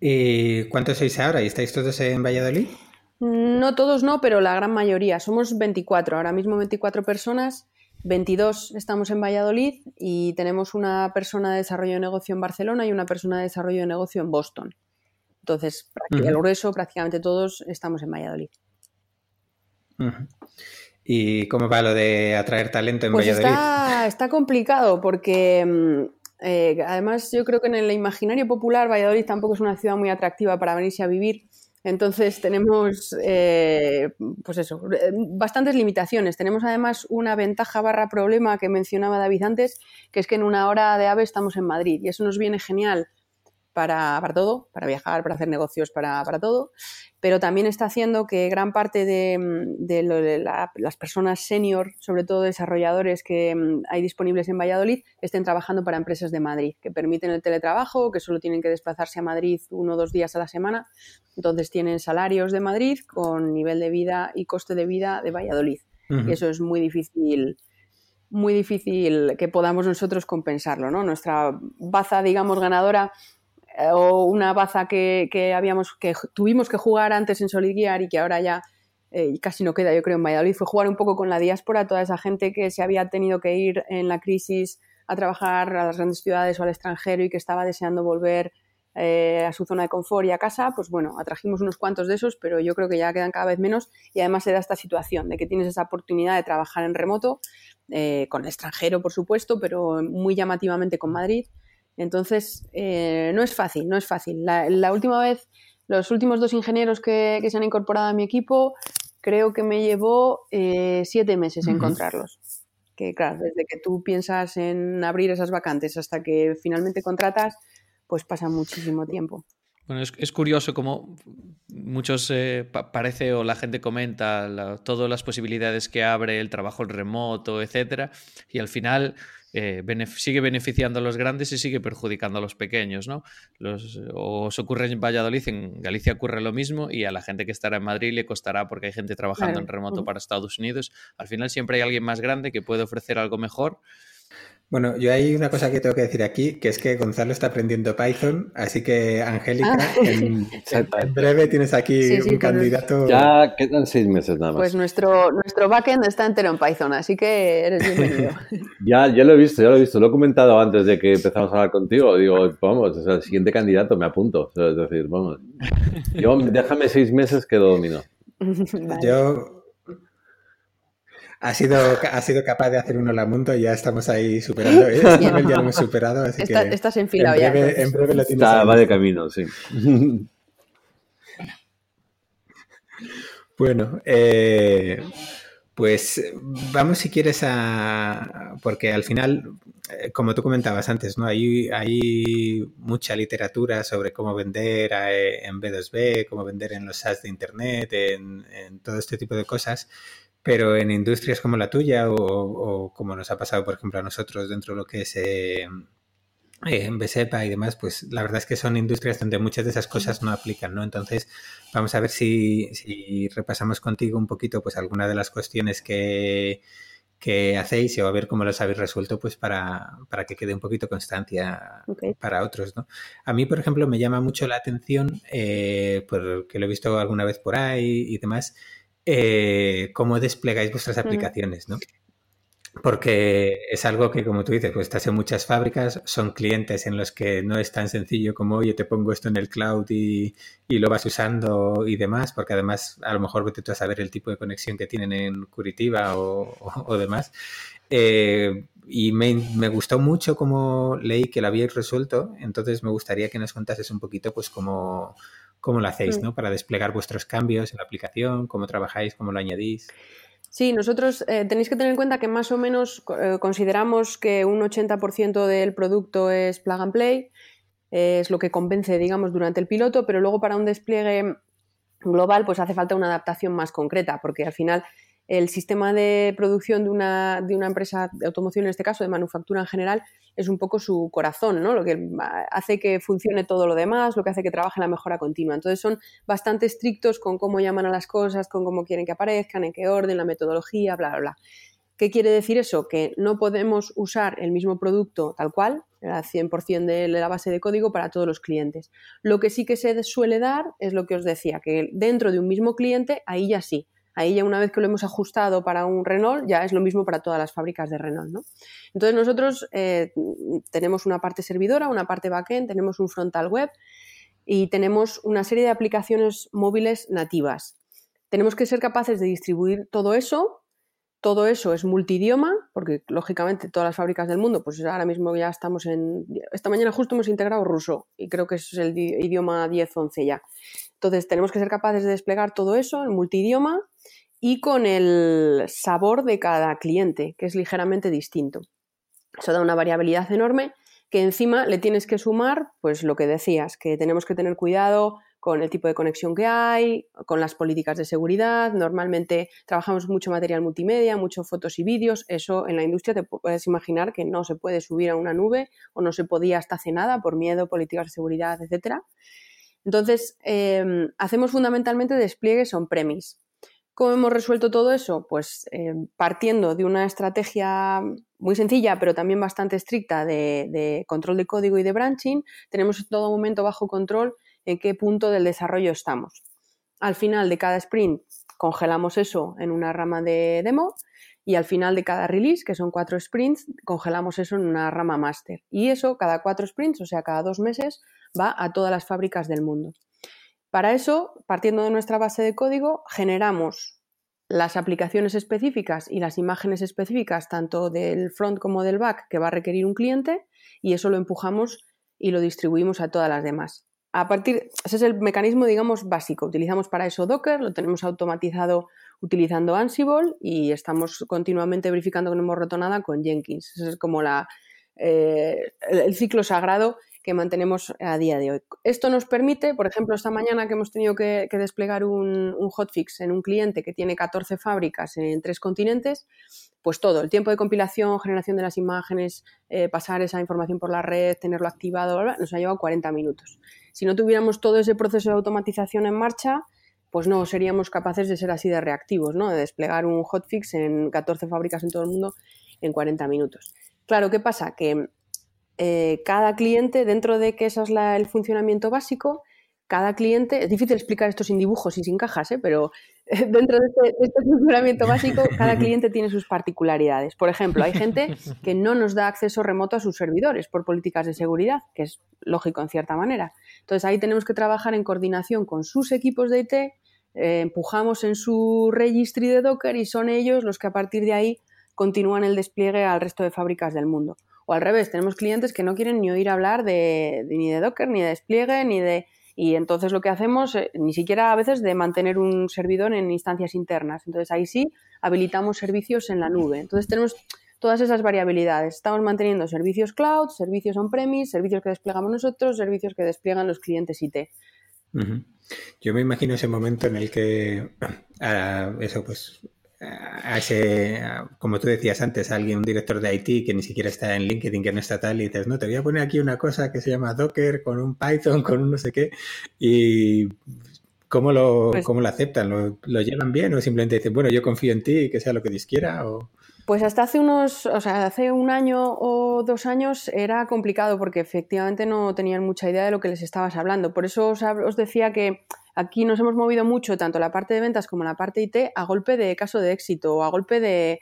¿Y cuántos sois ahora? ¿Y estáis todos en Valladolid? No todos no, pero la gran mayoría. Somos 24, ahora mismo 24 personas 22 estamos en Valladolid y tenemos una persona de desarrollo de negocio en Barcelona y una persona de desarrollo de negocio en Boston. Entonces, el grueso, prácticamente todos estamos en Valladolid. ¿Y cómo va lo de atraer talento en pues Valladolid? Está, está complicado porque mm, eh, además yo creo que en el imaginario popular Valladolid tampoco es una ciudad muy atractiva para venirse a vivir. Entonces tenemos, eh, pues eso, eh, bastantes limitaciones. Tenemos además una ventaja barra problema que mencionaba David antes, que es que en una hora de ave estamos en Madrid y eso nos viene genial para, para todo, para viajar, para hacer negocios, para, para, todo, pero también está haciendo que gran parte de, de, las personas senior, sobre todo desarrolladores que mm, hay disponibles en Valladolid, estén trabajando para empresas de Madrid, que permiten el teletrabajo, que solo tienen que desplazarse a Madrid uno o dos días a la semana, entonces tienen salarios de Madrid con nivel de vida y coste de vida de Valladolid. Y eso es muy difícil muy difícil que podamos nosotros compensarlo, ¿no? Nuestra baza, digamos, ganadora o una baza que, habíamos, que tuvimos que jugar antes en Solid Gear y que ahora ya y casi no queda, yo creo, en Valladolid, fue jugar un poco con la diáspora, toda esa gente que se había tenido que ir en la crisis a trabajar a las grandes ciudades o al extranjero y que estaba deseando volver eh, a su zona de confort y a casa, pues bueno, atrajimos unos cuantos de esos, pero yo creo que ya quedan cada vez menos y además se da esta situación de que tienes esa oportunidad de trabajar en remoto, eh, con el extranjero, por supuesto, pero muy llamativamente con Madrid. Entonces, eh, no es fácil, no es fácil. La, última vez, los últimos dos ingenieros que, se han incorporado a mi equipo, creo que me llevó siete meses encontrarlos. Que claro, desde que tú piensas en abrir esas vacantes hasta que finalmente contratas, pues pasa muchísimo tiempo. Bueno, es, curioso como muchos eh, parece o la gente comenta todas las posibilidades que abre el trabajo remoto, etcétera, y al final eh, sigue beneficiando a los grandes y sigue perjudicando a los pequeños, ¿no? Los, o se ocurre en Valladolid, en Galicia ocurre lo mismo y a la gente que estará en Madrid le costará porque hay gente trabajando en remoto para Estados Unidos. Al final siempre hay alguien más grande que puede ofrecer algo mejor bueno, yo hay una cosa que tengo que decir aquí, que es que Gonzalo está aprendiendo Python, así que Angélica, ah. en, breve tienes aquí un candidato. Ya quedan seis meses nada más. Pues nuestro, nuestro backend está entero en Python, así que eres bienvenido. ya, ya lo he visto, ya lo he visto. Lo he comentado antes de que empezamos a hablar contigo. Digo, vamos, el siguiente candidato me apunto. es decir, vamos. Yo, déjame seis meses que lo domino. Yo ha sido, ha sido capaz de hacer uno la mundo y ya estamos ahí superando. ¿eh? Este ya lo hemos superado, así que. Estás enfilado ya. En breve lo tienes. Está, va de camino, sí. bueno, eh, pues vamos si quieres a. Porque al final, eh, como tú comentabas antes, ¿no? Hay, hay mucha literatura sobre cómo vender en B2B, cómo vender en los SaaS de Internet, en, en todo este tipo de cosas. Pero en industrias como la tuya o, como nos ha pasado, por ejemplo, a nosotros dentro de lo que es eh, en BSEPA y demás, pues la verdad es que son industrias donde muchas de esas cosas no aplican, ¿no? Entonces, vamos a ver si, repasamos contigo un poquito, pues, alguna de las cuestiones que, que hacéis y a ver cómo las habéis resuelto, pues, para, para que quede un poquito constancia para otros, ¿no? A mí, por ejemplo, me llama mucho la atención, eh, porque lo he visto alguna vez por ahí y demás, eh, cómo desplegáis vuestras aplicaciones, ¿no? Porque es algo que, como tú dices, pues estás en muchas fábricas, son clientes en los que no es tan sencillo como, oye, te pongo esto en el cloud y, lo vas usando y demás, porque además a lo mejor vete tú a saber el tipo de conexión que tienen en Curitiba o, demás. Eh, y me, me, gustó mucho cómo leí que lo habíais resuelto, entonces me gustaría que nos contases un poquito, pues, cómo, cómo lo hacéis, mm. ¿no? Para desplegar vuestros cambios en la aplicación, cómo trabajáis, cómo lo añadís. Sí, nosotros eh, tenéis que tener en cuenta que más o menos eh, consideramos que un 80% del producto es plug and play, es lo que convence, digamos, durante el piloto, pero luego para un despliegue global pues hace falta una adaptación más concreta, porque al final el sistema de producción de una, de una, empresa de automoción, en este caso de manufactura en general, es un poco su corazón, ¿no? Lo que hace que funcione todo lo demás, lo que hace que trabaje la mejora continua. Entonces son bastante estrictos con cómo llaman a las cosas, con cómo quieren que aparezcan, en qué orden, la metodología, bla, bla, bla. ¿Qué quiere decir eso? Que no podemos usar el mismo producto tal cual, el 100% de la base de código para todos los clientes. Lo que sí que se suele dar es lo que os decía, que dentro de un mismo cliente, ahí ya sí, Ahí ya una vez que lo hemos ajustado para un Renault, ya es lo mismo para todas las fábricas de Renault. ¿no? Entonces nosotros eh, tenemos una parte servidora, una parte backend, tenemos un frontal web y tenemos una serie de aplicaciones móviles nativas. Tenemos que ser capaces de distribuir todo eso. Todo eso es multidioma, porque lógicamente todas las fábricas del mundo, pues ahora mismo ya estamos en... Esta mañana justo hemos integrado ruso y creo que es el idioma 10-11 ya. Entonces tenemos que ser capaces de desplegar todo eso en multidioma y con el sabor de cada cliente, que es ligeramente distinto. Eso da una variabilidad enorme que encima le tienes que sumar, pues lo que decías, que tenemos que tener cuidado con el tipo de conexión que hay, con las políticas de seguridad. Normalmente trabajamos mucho material multimedia, mucho fotos y vídeos. Eso en la industria te puedes imaginar que no se puede subir a una nube o no se podía hasta hace nada por miedo, políticas de seguridad, etc. Entonces, em, hacemos fundamentalmente despliegues on-premise. ¿Cómo hemos resuelto todo eso? Pues eh, partiendo de una estrategia muy sencilla, pero también bastante estricta de, control de código y de branching, tenemos en todo momento bajo control en qué punto del desarrollo estamos. Al final de cada sprint congelamos eso en una rama de demo y al final de cada release, que son cuatro sprints, congelamos eso en una rama master. Y eso, cada cuatro sprints, o sea, cada dos meses, va a todas las fábricas del mundo. Para eso, partiendo de nuestra base de código, generamos las aplicaciones específicas y las imágenes específicas, tanto del front como del back, que va a requerir un cliente, y eso lo empujamos y lo distribuimos a todas las demás. A partir, ese es el mecanismo, digamos, básico. Utilizamos para eso Docker, lo tenemos automatizado utilizando Ansible y estamos continuamente verificando que no hemos roto nada con Jenkins. Ese es como la, eh, el ciclo sagrado que mantenemos a día de hoy. Esto nos permite, por ejemplo, esta mañana que hemos tenido que, desplegar un, hotfix en un cliente que tiene 14 fábricas en tres continentes, pues todo, el tiempo de compilación, generación de las imágenes, eh, pasar esa información por la red, tenerlo activado, nos ha llevado 40 minutos. Si no tuviéramos todo ese proceso de automatización en marcha, pues no seríamos capaces de ser así de reactivos, ¿no? De desplegar un hotfix en 14 fábricas en todo el mundo en 40 minutos. Claro, ¿qué pasa? Que eh, cada cliente, dentro de que ese es el funcionamiento básico, cada cliente, es difícil explicar esto sin dibujos y sin cajas, ¿eh? pero dentro de este, de este, funcionamiento básico, cada cliente tiene sus particularidades. Por ejemplo, hay gente que no nos da acceso remoto a sus servidores por políticas de seguridad, que es lógico en cierta manera. Entonces ahí tenemos que trabajar en coordinación con sus equipos de IT, eh, empujamos en su registry de Docker y son ellos los que a partir de ahí continúan el despliegue al resto de fábricas del mundo. O al revés, tenemos clientes que no quieren ni oír hablar de, ni de Docker, ni de despliegue, ni de... Y entonces lo que hacemos, eh, ni siquiera a veces de mantener un servidor en instancias internas. Entonces ahí sí habilitamos servicios en la nube. Entonces tenemos todas esas variabilidades. Estamos manteniendo servicios cloud, servicios on-premise, servicios que desplegamos nosotros, servicios que despliegan los clientes IT. Yo me imagino ese momento en el que, ah, eso pues, a ese, como tú decías antes, a alguien, un director de IT que ni siquiera está en LinkedIn, que no está tal, y dices, no, te voy a poner aquí una cosa que se llama Docker con un Python, con un no sé qué, y ¿cómo lo, pues cómo lo aceptan? ¿Lo, ¿Lo, llevan bien o simplemente dicen, bueno, yo confío en ti, que sea lo que Dios quiera? O... Pues hasta hace unos, o sea, hace un año o dos años era complicado porque efectivamente no tenían mucha idea de lo que les estabas hablando. Por eso os decía que Aquí nos hemos movido mucho, tanto la parte de ventas como la parte IT, a golpe de caso de éxito, o a golpe de,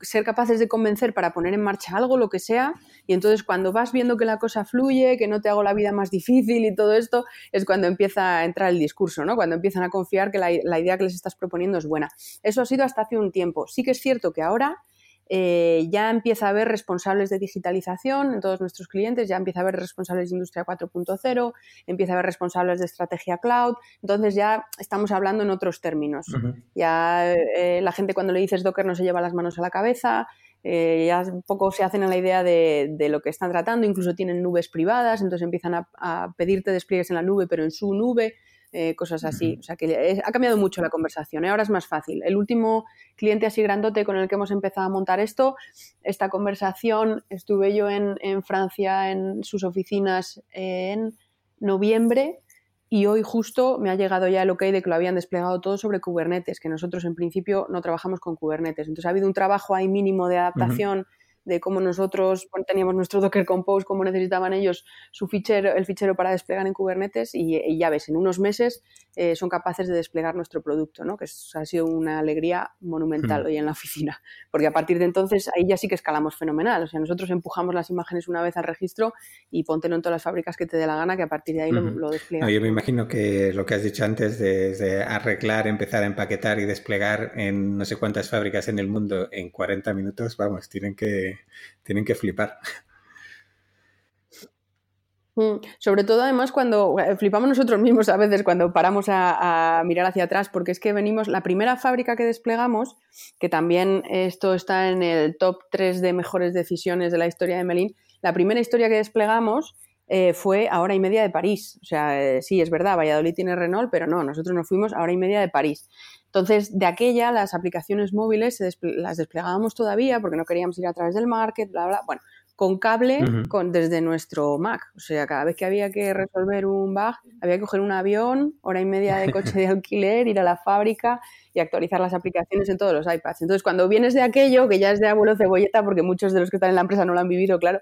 ser capaces de convencer para poner en marcha algo, lo que sea, y entonces cuando vas viendo que la cosa fluye, que no te hago la vida más difícil y todo esto, es cuando empieza a entrar el discurso, ¿no? Cuando empiezan a confiar que la, la idea que les estás proponiendo es buena. Eso ha sido hasta hace un tiempo. Sí que es cierto que ahora eh, ya empieza a haber responsables de digitalización en todos nuestros clientes, ya empieza a haber responsables de industria 4.0, empieza a haber responsables de estrategia cloud, entonces ya estamos hablando en otros términos. Ya eh, la gente cuando le dices Docker no se lleva las manos a la cabeza, eh, ya un poco se hacen a la idea de, lo que están tratando, incluso tienen nubes privadas, entonces empiezan a, a pedirte despliegues en la nube, pero en su nube. Eh, cosas así. O sea que ha cambiado mucho la conversación, ¿eh? ahora es más fácil. El último cliente así grandote con el que hemos empezado a montar esto, esta conversación, estuve yo en, Francia en sus oficinas en noviembre y hoy justo me ha llegado ya el ok de que lo habían desplegado todo sobre Kubernetes, que nosotros en principio no trabajamos con Kubernetes. Entonces ha habido un trabajo ahí mínimo de adaptación de cómo nosotros teníamos nuestro Docker Compose, cómo necesitaban ellos su fichero, el fichero para desplegar en Kubernetes y, ya ves, en unos meses eh, son capaces de desplegar nuestro producto, ¿no? que ha sido una alegría monumental mm. hoy en la oficina, porque a partir de entonces ahí ya sí que escalamos fenomenal, o sea, nosotros empujamos las imágenes una vez al registro y póntelo en todas las fábricas que te dé la gana, que a partir de ahí lo, lo yo me imagino que lo que has dicho antes de arreglar, empezar a empaquetar y desplegar en no sé cuántas fábricas en el mundo en 40 minutos, vamos, tienen que tienen que flipar. Mm, sobre todo, además, cuando eh, flipamos nosotros mismos a veces cuando paramos a, mirar hacia atrás, porque es que venimos, la primera fábrica que desplegamos, que también esto está en el top 3 de mejores decisiones de la historia de Melín, la primera historia que desplegamos eh, fue a hora y media de París. O sea, eh, sí, es verdad, Valladolid tiene Renault, pero no, nosotros nos fuimos a hora y media de París. Entonces, de aquella, las aplicaciones móviles las desplegábamos todavía porque no queríamos ir a través del market, bla, bla. Bueno, con cable con, desde nuestro Mac. O sea, cada vez que había que resolver un bug, había que coger un avión, hora y media de coche de alquiler, ir a la fábrica y actualizar las aplicaciones en todos los iPads. Entonces, cuando vienes de aquello, que ya es de abuelo cebolleta, porque muchos de los que están en la empresa no lo han vivido, claro,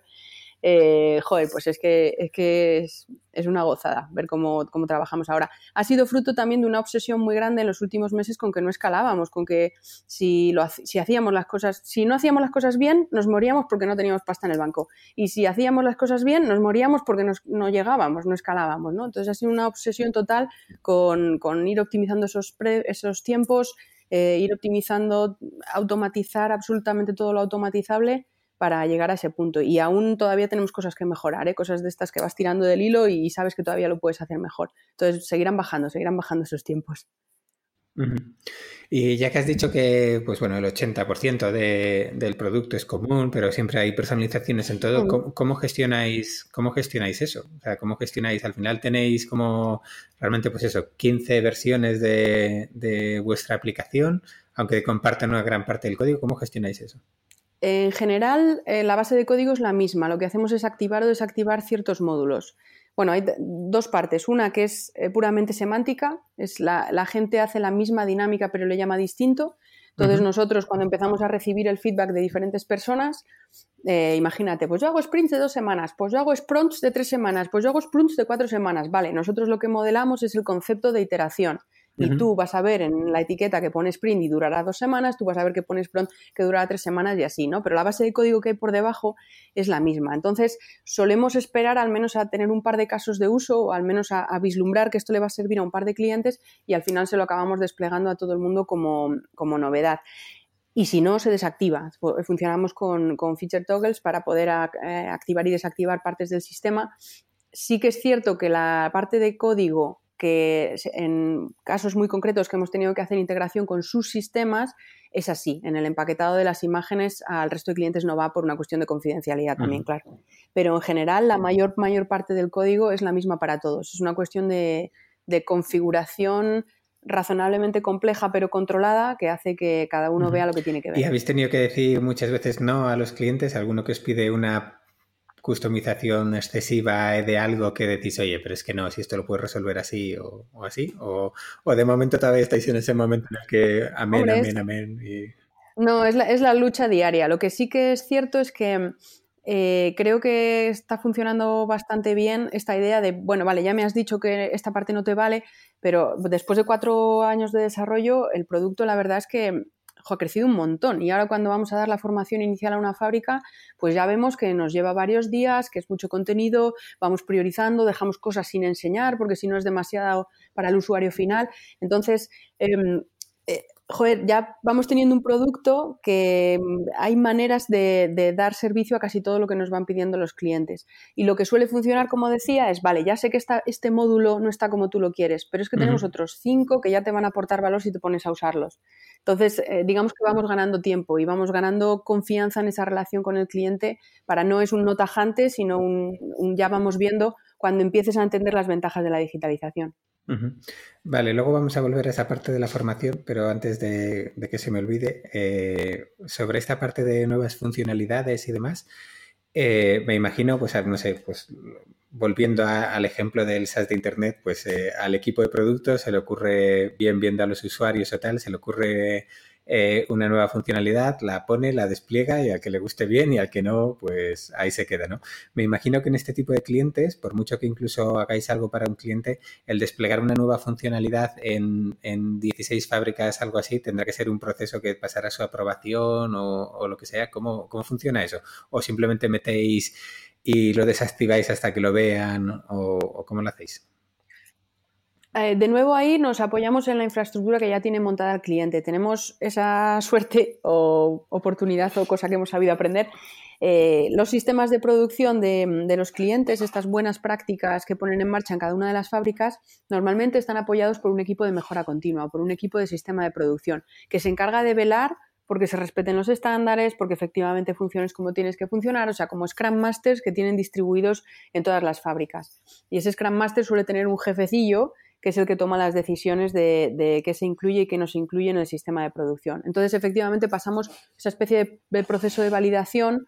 eh, joder, pues es que es, que es, una gozada ver cómo, cómo, trabajamos ahora. Ha sido fruto también de una obsesión muy grande en los últimos meses con que no escalábamos, con que si, lo, si hacíamos las cosas, si no hacíamos las cosas bien, nos moríamos porque no teníamos pasta en el banco. Y si hacíamos las cosas bien, nos moríamos porque no llegábamos, no escalábamos, ¿no? Entonces ha sido una obsesión total con, con ir optimizando esos, esos tiempos, eh, ir optimizando, automatizar absolutamente todo lo automatizable para llegar a ese punto. Y aún todavía tenemos cosas que mejorar, ¿eh? cosas de estas que vas tirando del hilo y sabes que todavía lo puedes hacer mejor. Entonces, seguirán bajando, seguirán bajando esos tiempos. Y ya que has dicho que, pues bueno, el 80% de, del producto es común, pero siempre hay personalizaciones en todo, ¿cómo, gestionáis, ¿cómo gestionáis eso? O sea, ¿cómo gestionáis? Al final tenéis como realmente, pues eso, 15 versiones de, de vuestra aplicación, aunque compartan una gran parte del código, ¿cómo gestionáis eso? En general, eh, la base de código es la misma. Lo que hacemos es activar o desactivar ciertos módulos. Bueno, hay dos partes. Una que es eh, puramente semántica, es la, gente hace la misma dinámica pero le llama distinto. Entonces nosotros cuando empezamos a recibir el feedback de diferentes personas, eh, imagínate, pues yo hago sprints de dos semanas, pues yo hago sprints de tres semanas, pues yo hago sprints de cuatro semanas. Vale, nosotros lo que modelamos es el concepto de iteración y tú vas a ver en la etiqueta que pone sprint y durará dos semanas, tú vas a ver que pone sprint que durará tres semanas y así, ¿no? Pero la base de código que hay por debajo es la misma. Entonces, solemos esperar al menos a tener un par de casos de uso o al menos a, vislumbrar que esto le va a servir a un par de clientes y al final se lo acabamos desplegando a todo el mundo como, novedad. Y si no, se desactiva. Funcionamos con, con feature toggles para poder eh, activar y desactivar partes del sistema. Sí que es cierto que la parte de código que en casos muy concretos que hemos tenido que hacer integración con sus sistemas, es así. En el empaquetado de las imágenes al resto de clientes no va por una cuestión de confidencialidad también, claro. Pero en general la mayor, mayor parte del código es la misma para todos. Es una cuestión de, configuración razonablemente compleja pero controlada que hace que cada uno vea lo que tiene que ver. ¿Y habéis tenido que decir muchas veces no a los clientes? ¿Alguno que os pide una customización excesiva de algo que decís, oye, pero es que no, si esto lo puedes resolver así o, así, o, de momento todavía estáis en ese momento en el que amén, amén, amén. No, es la, es la, lucha diaria. Lo que sí que es cierto es que eh, creo que está funcionando bastante bien esta idea de, bueno, vale, ya me has dicho que esta parte no te vale, pero después de cuatro años de desarrollo, el producto la verdad es que ha crecido un montón. Y ahora cuando vamos a dar la formación inicial a una fábrica, pues ya vemos que nos lleva varios días, que es mucho contenido, vamos priorizando, dejamos cosas sin enseñar porque si no es demasiado para el usuario final. Entonces, em, joder, ya vamos teniendo un producto que mm, hay maneras de, dar servicio a casi todo lo que nos van pidiendo los clientes. Y lo que suele funcionar, como decía, es, vale, ya sé que este módulo no está como tú lo quieres, pero es que tenemos otros cinco que ya te van a aportar valor si te pones a usarlos. Entonces, eh, digamos que vamos ganando tiempo y vamos ganando confianza en esa relación con el cliente para no es un no tajante, sino un ya vamos viendo cuando empieces a entender las ventajas de la digitalización. Vale, luego vamos a volver a esa parte de la formación, pero antes de, que se me olvide, eh, sobre esta parte de nuevas funcionalidades y demás, eh, me imagino, pues, no sé, pues volviendo al ejemplo del SaaS de Internet, pues eh, al equipo de productos se le ocurre, bien viendo a los usuarios o tal, se le ocurre eh, una nueva funcionalidad, la pone, la despliega y al que le guste bien y al que no, pues ahí se queda, ¿no? Me imagino que en este tipo de clientes, por mucho que incluso hagáis algo para un cliente, el desplegar una nueva funcionalidad en, en 16 fábricas, algo así, tendrá que ser un proceso que pasará su aprobación o, lo que sea. ¿Cómo, ¿Cómo funciona eso? ¿O simplemente metéis y lo desactiváis hasta que lo vean o cómo lo hacéis? Eh, de nuevo ahí nos apoyamos en la infraestructura que ya tiene montada el cliente. Tenemos esa suerte o oportunidad o cosa que hemos sabido aprender. Eh, los sistemas de producción de, los clientes, estas buenas prácticas que ponen en marcha en cada una de las fábricas, normalmente están apoyados por un equipo de mejora continua, por un equipo de sistema de producción, que se encarga de velar porque se respeten los estándares, porque efectivamente funciones como tienes que funcionar, o sea, como Scrum Masters que tienen distribuidos en todas las fábricas. Y ese Scrum Master suele tener un jefecillo que es el que toma las decisiones de, qué se incluye y qué no se incluye en el sistema de producción. Entonces, efectivamente, pasamos esa especie de, proceso de validación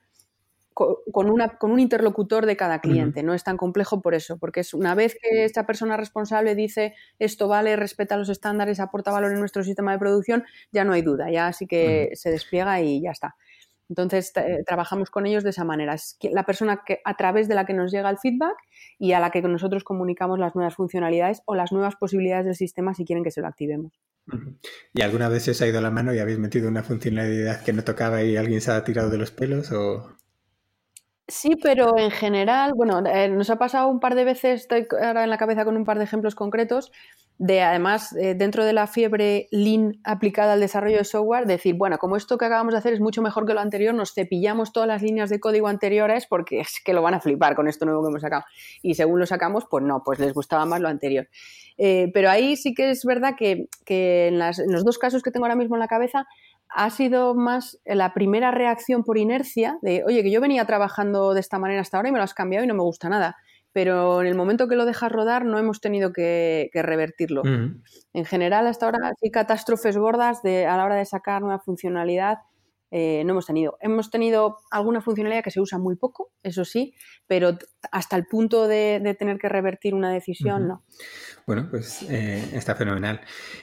con, una, con, un interlocutor de cada cliente. No es tan complejo por eso, porque es una vez que esta persona responsable dice esto vale, respeta los estándares, aporta valor en nuestro sistema de producción, ya no hay duda, ya así que se despliega y ya está. Entonces, eh, trabajamos con ellos de esa manera. Es la persona que, a través de la que nos llega el feedback y a la que nosotros comunicamos las nuevas funcionalidades o las nuevas posibilidades del sistema si quieren que se lo activemos. ¿Y alguna vez se os ha ido la mano y habéis metido una funcionalidad que no tocaba y alguien se ha tirado de los pelos? O... Sí, pero en general, bueno, eh, nos ha pasado un par de veces, estoy ahora en la cabeza con un par de ejemplos concretos, de además, eh, dentro de la fiebre lean aplicada al desarrollo de software, decir, bueno, como esto que acabamos de hacer es mucho mejor que lo anterior, nos cepillamos todas las líneas de código anteriores porque es que lo van a flipar con esto nuevo que hemos sacado. Y según lo sacamos, pues no, pues les gustaba más lo anterior. Eh, pero ahí sí que es verdad que, en, en los dos casos que tengo ahora mismo en la cabeza, ha sido más la primera reacción por inercia de, oye, que yo venía trabajando de esta manera hasta ahora y me lo has cambiado y no me gusta nada. Pero en el momento que lo dejas rodar no hemos tenido que, revertirlo. En general, hasta ahora hay catástrofes gordas de, a la hora de sacar una funcionalidad eh, no hemos tenido. Hemos tenido alguna funcionalidad que se usa muy poco, eso sí, pero hasta el punto de, tener que revertir una decisión, no. Bueno, pues eh, está fenomenal.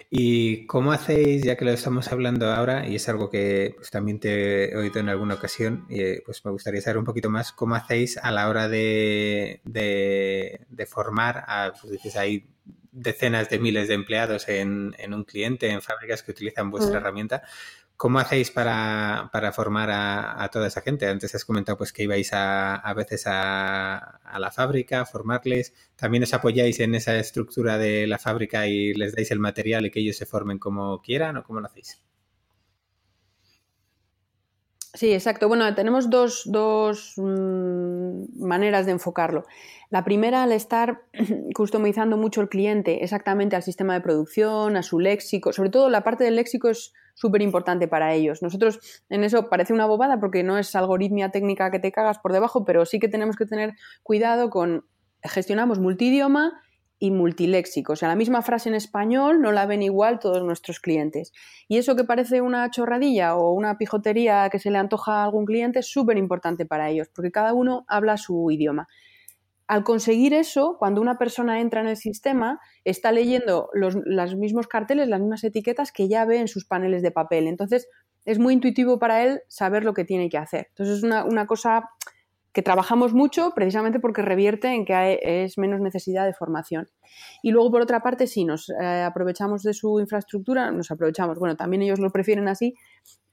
¿Y cómo hacéis, ya que lo estamos hablando ahora, y es algo que pues, también te he oído en alguna ocasión, y, pues me gustaría saber un poquito más, cómo hacéis a la hora de, de, formar a, pues dices, hay decenas de miles de empleados en, en, un cliente, en fábricas que utilizan vuestra herramienta. ¿Cómo hacéis para, formar a, toda esa gente? Antes has comentado pues que ibais a, a veces a, la fábrica a formarles. ¿También os apoyáis en esa estructura de la fábrica y les dais el material y que ellos se formen como quieran o cómo lo hacéis? Sí, exacto. Bueno, tenemos dos, dos mm, maneras de enfocarlo. La primera, al estar customizando mucho el cliente exactamente al sistema de producción, a su léxico, sobre todo la parte del léxico es súper importante para ellos. Nosotros en eso parece una bobada porque no es algoritmia técnica que te cagas por debajo, pero sí que tenemos que tener cuidado con gestionamos multidioma y multiléxico. O sea, la misma frase en español no la ven igual todos nuestros clientes. Y eso que parece una chorradilla o una pijotería que se le antoja a algún cliente es súper importante para ellos, porque cada uno habla su idioma al conseguir eso, cuando una persona entra en el sistema, está leyendo los, mismos carteles, las mismas etiquetas que ya ve en sus paneles de papel. Entonces, es muy intuitivo para él saber lo que tiene que hacer. Entonces, es una, cosa que trabajamos mucho precisamente porque revierte en que es menos necesidad de formación. Y luego, por otra parte, si nos eh, aprovechamos de su infraestructura, nos aprovechamos, bueno, también ellos lo prefieren así,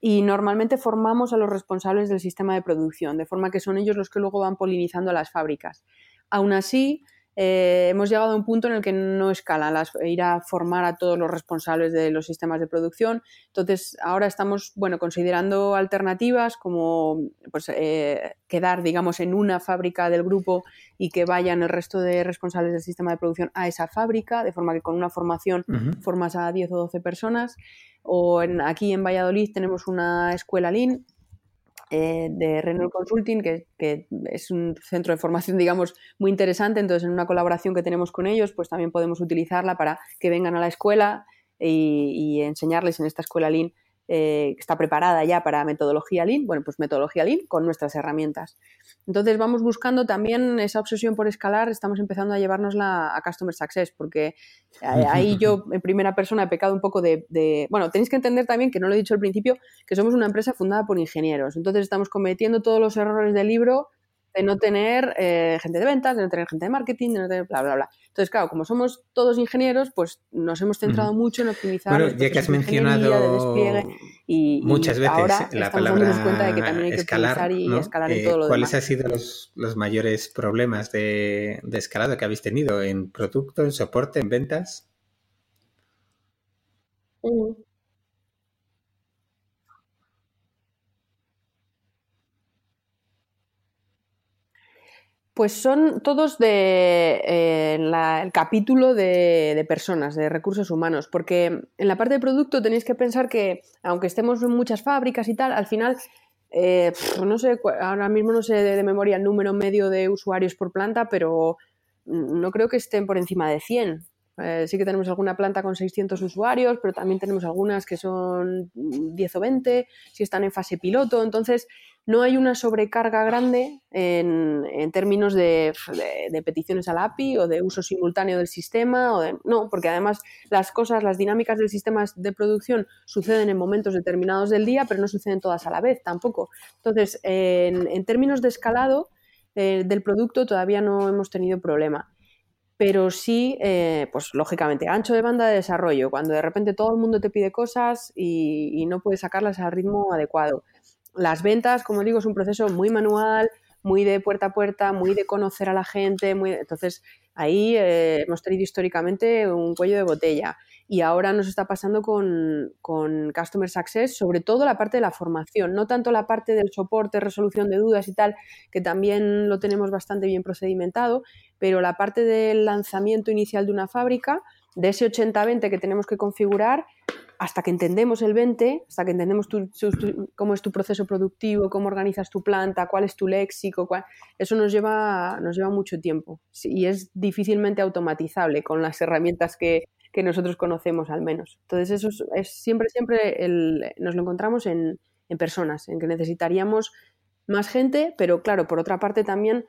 y normalmente formamos a los responsables del sistema de producción, de forma que son ellos los que luego van polinizando las fábricas. Aún así, eh, hemos llegado a un punto en el que no escala las, ir a formar a todos los responsables de los sistemas de producción. Entonces, ahora estamos bueno, considerando alternativas como pues, eh, quedar, digamos, en una fábrica del grupo y que vayan el resto de responsables del sistema de producción a esa fábrica, de forma que con una formación formas a 10 o 12 personas. O aquí en Valladolid tenemos una escuela Lean eh, de Renault Consulting, que, es un centro de formación, digamos, muy interesante. Entonces, en una colaboración que tenemos con ellos, pues también podemos utilizarla para que vengan a la escuela y, y enseñarles en esta escuela Lean eh, está preparada ya para metodología Lean, bueno, pues metodología Lean con nuestras herramientas. Entonces vamos buscando también esa obsesión por escalar, estamos empezando a llevárnosla a Customer Success, porque ahí yo en primera persona he pecado un poco de, de, Bueno, tenéis que entender también, que no lo he dicho al principio, que somos una empresa fundada por ingenieros, entonces estamos cometiendo todos los errores del libro de no tener eh, gente de ventas, de no tener gente de marketing, de no tener bla, bla, bla. Entonces, claro, como somos todos ingenieros, pues nos hemos centrado mucho en optimizar. Bueno, ya que has mencionado y, muchas veces la palabra cuenta de que también hay que escalar, y escalar en eh, todo lo ¿Cuáles han sido los, los mayores problemas de, de, escalado que habéis tenido en producto, en soporte, en ventas? Pues son todos de eh, el capítulo de, personas, de recursos humanos, porque en la parte de producto tenéis que pensar que, aunque estemos en muchas fábricas y tal, al final, eh, no sé, ahora mismo no sé de, memoria el número medio de usuarios por planta, pero no creo que estén por encima de 100. Eh, sí que tenemos alguna planta con 600 usuarios, pero también tenemos algunas que son 10 o 20, si están en fase piloto. Entonces, no hay una sobrecarga grande en, términos de, peticiones a la API o de uso simultáneo del sistema. O no, porque además las cosas, las dinámicas del sistema de producción suceden en momentos determinados del día, pero no suceden todas a la vez tampoco. Entonces, en, términos de escalado eh, del producto todavía no hemos tenido problema pero sí, eh, pues lógicamente, ancho de banda de desarrollo, cuando de repente todo el mundo te pide cosas y, no puedes sacarlas al ritmo adecuado. Las ventas, como digo, es un proceso muy manual, muy de puerta a puerta, muy de conocer a la gente, muy entonces ahí eh, hemos tenido históricamente un cuello de botella. Y ahora nos está pasando con, con, Customer Success, sobre todo la parte de la formación, no tanto la parte del soporte, resolución de dudas y tal, que también lo tenemos bastante bien procedimentado, pero la parte del lanzamiento inicial de una fábrica, de ese 80-20 que tenemos que configurar, hasta que entendemos el 20, hasta que entendemos cómo es tu proceso productivo, cómo organizas tu planta, cuál es tu léxico, eso nos lleva, nos lleva mucho tiempo y es difícilmente automatizable con las herramientas que, que nosotros conocemos al menos. Entonces eso es, siempre, siempre nos lo encontramos en, personas, en que necesitaríamos más gente, pero claro, por otra parte también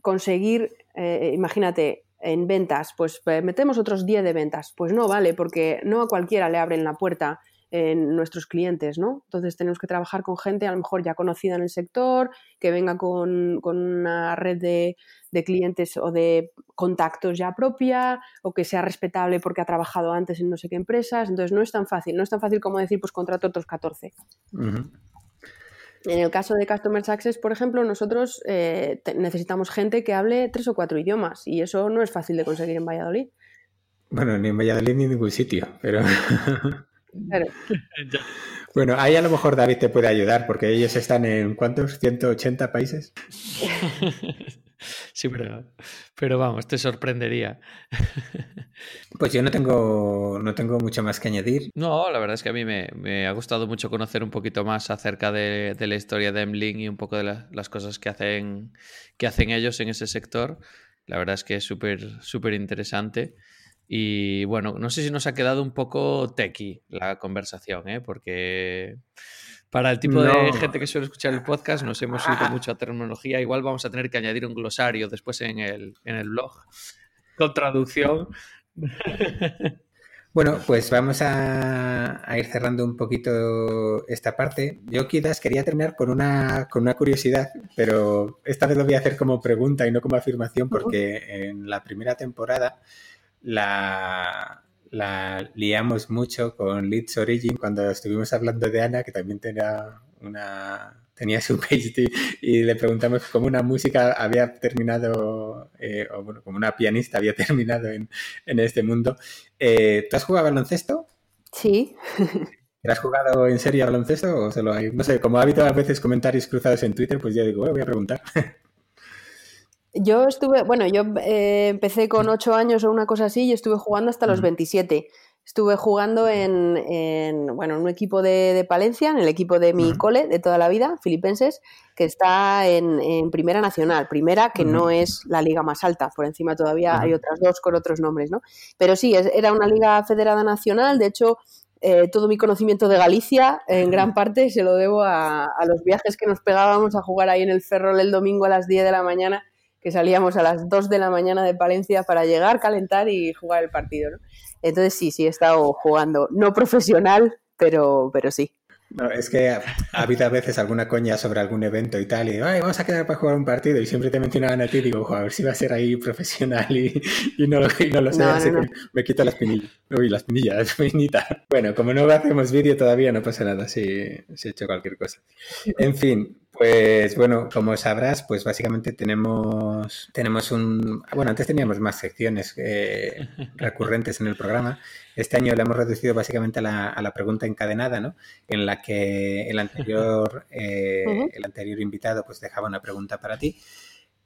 conseguir, eh, imagínate, en ventas, pues eh, metemos otros 10 de ventas. Pues no vale, porque no a cualquiera le abren la puerta en nuestros clientes, ¿no? Entonces tenemos que trabajar con gente a lo mejor ya conocida en el sector, que venga con, una red de, clientes o de contactos ya propia, o que sea respetable porque ha trabajado antes en no sé qué empresas. Entonces no es tan fácil, no es tan fácil como decir, pues contrato otros 14. En el caso de Customer Success, por ejemplo, nosotros eh, necesitamos gente que hable tres o cuatro idiomas y eso no es fácil de conseguir en Valladolid. Bueno, ni en Valladolid ni en ningún sitio, pero... Bueno, ahí a lo mejor David te puede ayudar porque ellos están en ¿cuántos? ¿180 países? Sí, pero, pero vamos, te sorprendería. Pues yo no tengo, no tengo mucho más que añadir. No, la verdad es que a mí me, ha gustado mucho conocer un poquito más acerca de, la historia de Emlink y un poco de las cosas que hacen, que hacen ellos en ese sector. La verdad es que es súper, súper interesante. Y bueno, no sé si nos ha quedado un poco techy la conversación, ¿eh? porque para el tipo de gente que suele escuchar el podcast nos hemos ido mucho a terminología. Igual vamos a tener que añadir un glosario después en el, en el blog con traducción. Bueno, pues vamos a, ir cerrando un poquito esta parte. Yo quizás quería terminar con una, con una curiosidad, pero esta vez lo voy a hacer como pregunta y no como afirmación, porque en la primera temporada la, la liamos mucho con Leeds Origin cuando estuvimos hablando de Ana, que también tenía una tenía su PhD y le preguntamos cómo una música había terminado, eh, o bueno, como una pianista había terminado en, en este mundo. Eh, ¿Tú has jugado baloncesto? Sí. ¿Has jugado en serio baloncesto o solo hay? No sé, como ha habido a veces comentarios cruzados en Twitter, pues ya digo, voy a preguntar. Yo estuve, bueno, yo eh, empecé con 8 años o una cosa así y estuve jugando hasta los 27. Estuve jugando en, bueno, en un equipo de, Palencia, en el equipo de mi cole de toda la vida, filipenses, que está en, Primera Nacional. Primera, que no es la liga más alta, por encima todavía hay otras dos con otros nombres, ¿no? Pero sí, era una liga federada nacional, de hecho, eh, todo mi conocimiento de Galicia, en gran parte, se lo debo a, a, los viajes que nos pegábamos a jugar ahí en el Ferrol el domingo a las 10 de la mañana que salíamos a las 2 de la mañana de Palencia para llegar, calentar y jugar el partido. ¿no? Entonces sí, sí he estado jugando, no profesional, pero, pero sí. No, es que ha, habido a veces alguna coña sobre algún evento y tal, y Ay, vamos a quedar para jugar un partido, y siempre te mencionaban a ti, digo, a ver si va a ser ahí profesional y, y, no, y no, lo sé, así que me quito las pinillas. Uy, las pinillas, las pinitas. Bueno, como no hacemos vídeo todavía, no pasa nada si, si he hecho cualquier cosa. En fin, pues bueno, como sabrás, pues básicamente tenemos, tenemos un... Bueno, antes teníamos más secciones eh, recurrentes en el programa. Este año le hemos reducido básicamente a la, a la pregunta encadenada, ¿no? En la que el anterior, eh, el anterior invitado pues dejaba una pregunta para ti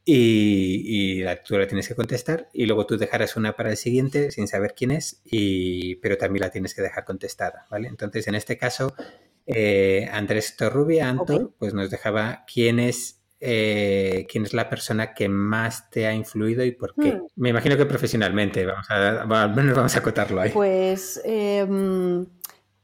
y, y tú la tienes que contestar y luego tú dejarás una para el siguiente sin saber quién es, y, pero también la tienes que dejar contestada, ¿vale? Entonces, en este caso, eh, Andrés Torrubia, Anto, pues nos dejaba quién es, eh, quién es la persona que más te ha influido y por qué. Hmm. Me imagino que profesionalmente, vamos a, al menos vamos a acotarlo ahí. Pues em,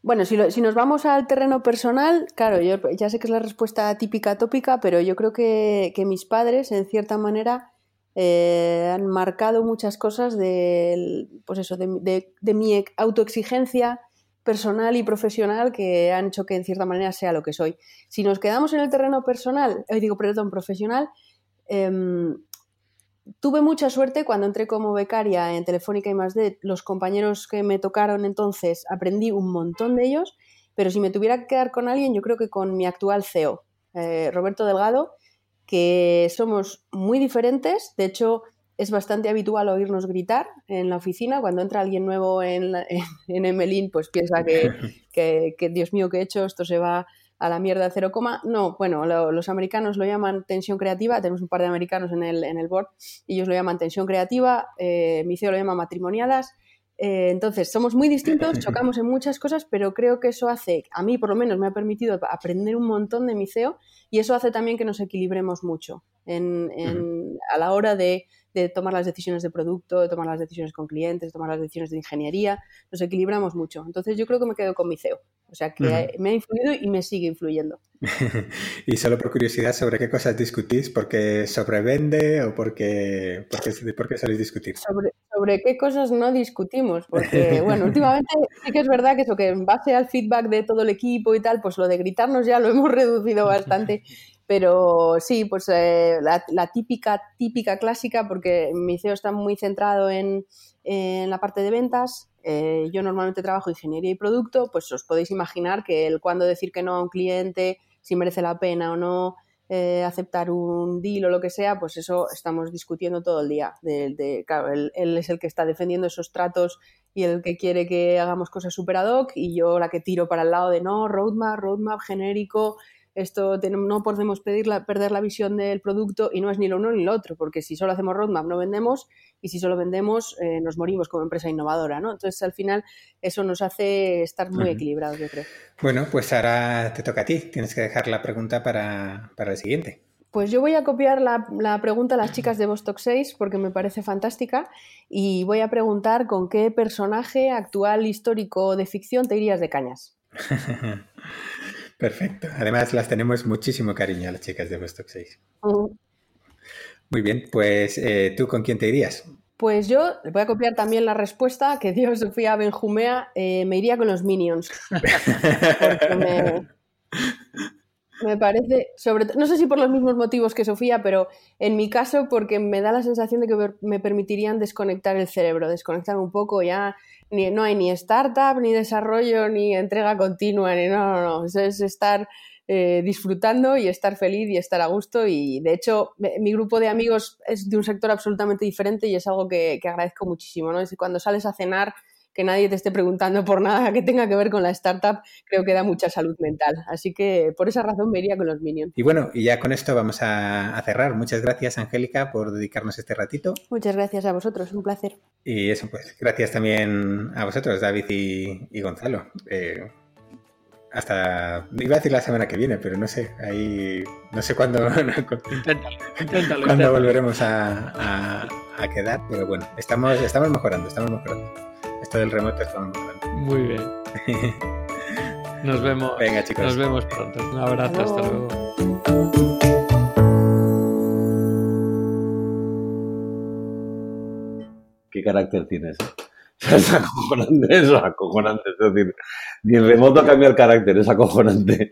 Bueno, si, si, nos vamos al terreno personal, claro, yo ya sé que es la respuesta típica tópica, pero yo creo que, mis padres, en cierta manera, eh, han marcado muchas cosas de, pues eso, de, mi autoexigencia personal y profesional que han hecho que en cierta manera sea lo que soy. Si nos quedamos en el terreno personal, hoy digo, perdón, profesional, eh, tuve mucha suerte cuando entré como becaria en Telefónica y más de los compañeros que me tocaron entonces aprendí un montón de ellos, pero si me tuviera que quedar con alguien, yo creo que con mi actual CEO, eh, Roberto Delgado, que somos muy diferentes, de hecho es bastante habitual oírnos gritar en la oficina. Cuando entra alguien nuevo en, en, Emelín, pues piensa que, que, que, Dios mío, ¿qué he hecho? Esto se va a la mierda cero coma. No, bueno, los americanos lo llaman tensión creativa, tenemos un par de americanos en el, en el board, y ellos lo llaman tensión creativa, eh, mi CEO lo llama matrimoniadas. Eh, entonces, somos muy distintos, chocamos en muchas cosas, pero creo que eso hace, a mí por lo menos me ha permitido aprender un montón de mi CEO y eso hace también que nos equilibremos mucho en, en, a la hora de de tomar las decisiones de producto, de tomar las decisiones con clientes, de tomar las decisiones de ingeniería, nos equilibramos mucho. Entonces yo creo que me quedo con mi CEO. O sea que me ha influido y me sigue influyendo. y solo por curiosidad, ¿sobre qué cosas discutís? ¿Porque sobrevende o porque, porque, porque soléis discutir? Sobre, sobre qué cosas no discutimos, porque bueno, últimamente sí que es verdad que eso, que en base al feedback de todo el equipo y tal, pues lo de gritarnos ya lo hemos reducido bastante pero sí, pues eh, la, típica, típica clásica, porque mi CEO está muy centrado en, en la parte de ventas. Eh, yo normalmente trabajo ingeniería y producto, pues os podéis imaginar que el cuándo decir que no a un cliente, si merece la pena o no, eh, aceptar un deal o lo que sea, pues eso estamos discutiendo todo el día. De, él, él, es el que está defendiendo esos tratos y el que quiere que hagamos cosas super ad hoc y yo la que tiro para el lado de no, roadmap, roadmap genérico, esto no podemos pedir perder la visión del producto y no es ni lo uno ni lo otro, porque si solo hacemos roadmap no vendemos y si solo vendemos eh, nos morimos como empresa innovadora, ¿no? Entonces al final eso nos hace estar muy equilibrados, yo creo. Bueno, pues ahora te toca a ti, tienes que dejar la pregunta para, para el siguiente. Pues yo voy a copiar la, la, pregunta a las chicas de Vostok 6 porque me parece fantástica y voy a preguntar con qué personaje actual histórico de ficción te irías de cañas. Perfecto. Además, las tenemos muchísimo cariño a las chicas de Vostok 6. Muy bien, pues eh, ¿tú con quién te irías? Pues yo le voy a copiar también la respuesta que dio Sofía Benjumea. Eh, me iría con los Minions. Porque me, me parece, sobre no sé si por los mismos motivos que Sofía, pero en mi caso porque me da la sensación de que me permitirían desconectar el cerebro, desconectar un poco ya ni, no hay ni startup, ni desarrollo, ni entrega continua, ni no, no, no. es estar eh, disfrutando y estar feliz y estar a gusto. Y de hecho, mi grupo de amigos es de un sector absolutamente diferente y es algo que, que agradezco muchísimo. ¿no? Es cuando sales a cenar que nadie te esté preguntando por nada que tenga que ver con la startup, creo que da mucha salud mental. Así que por esa razón me iría con los Minions. Y bueno, y ya con esto vamos a, cerrar. Muchas gracias, Angélica, por dedicarnos este ratito. Muchas gracias a vosotros, un placer. Y eso, pues, gracias también a vosotros, David y, Gonzalo. Eh, hasta iba a decir la semana que viene, pero no sé, ahí no sé cuándo, cuándo volveremos a, a, quedar, pero bueno, estamos, estamos mejorando, estamos mejorando. Esto del remoto está muy Muy bien. Nos vemos. Venga, chicos. Nos vemos pronto. Un abrazo, hasta luego. ¿Qué carácter tienes? Es acojonante, es acojonante. Es decir, ni el remoto cambia el carácter, es acojonante.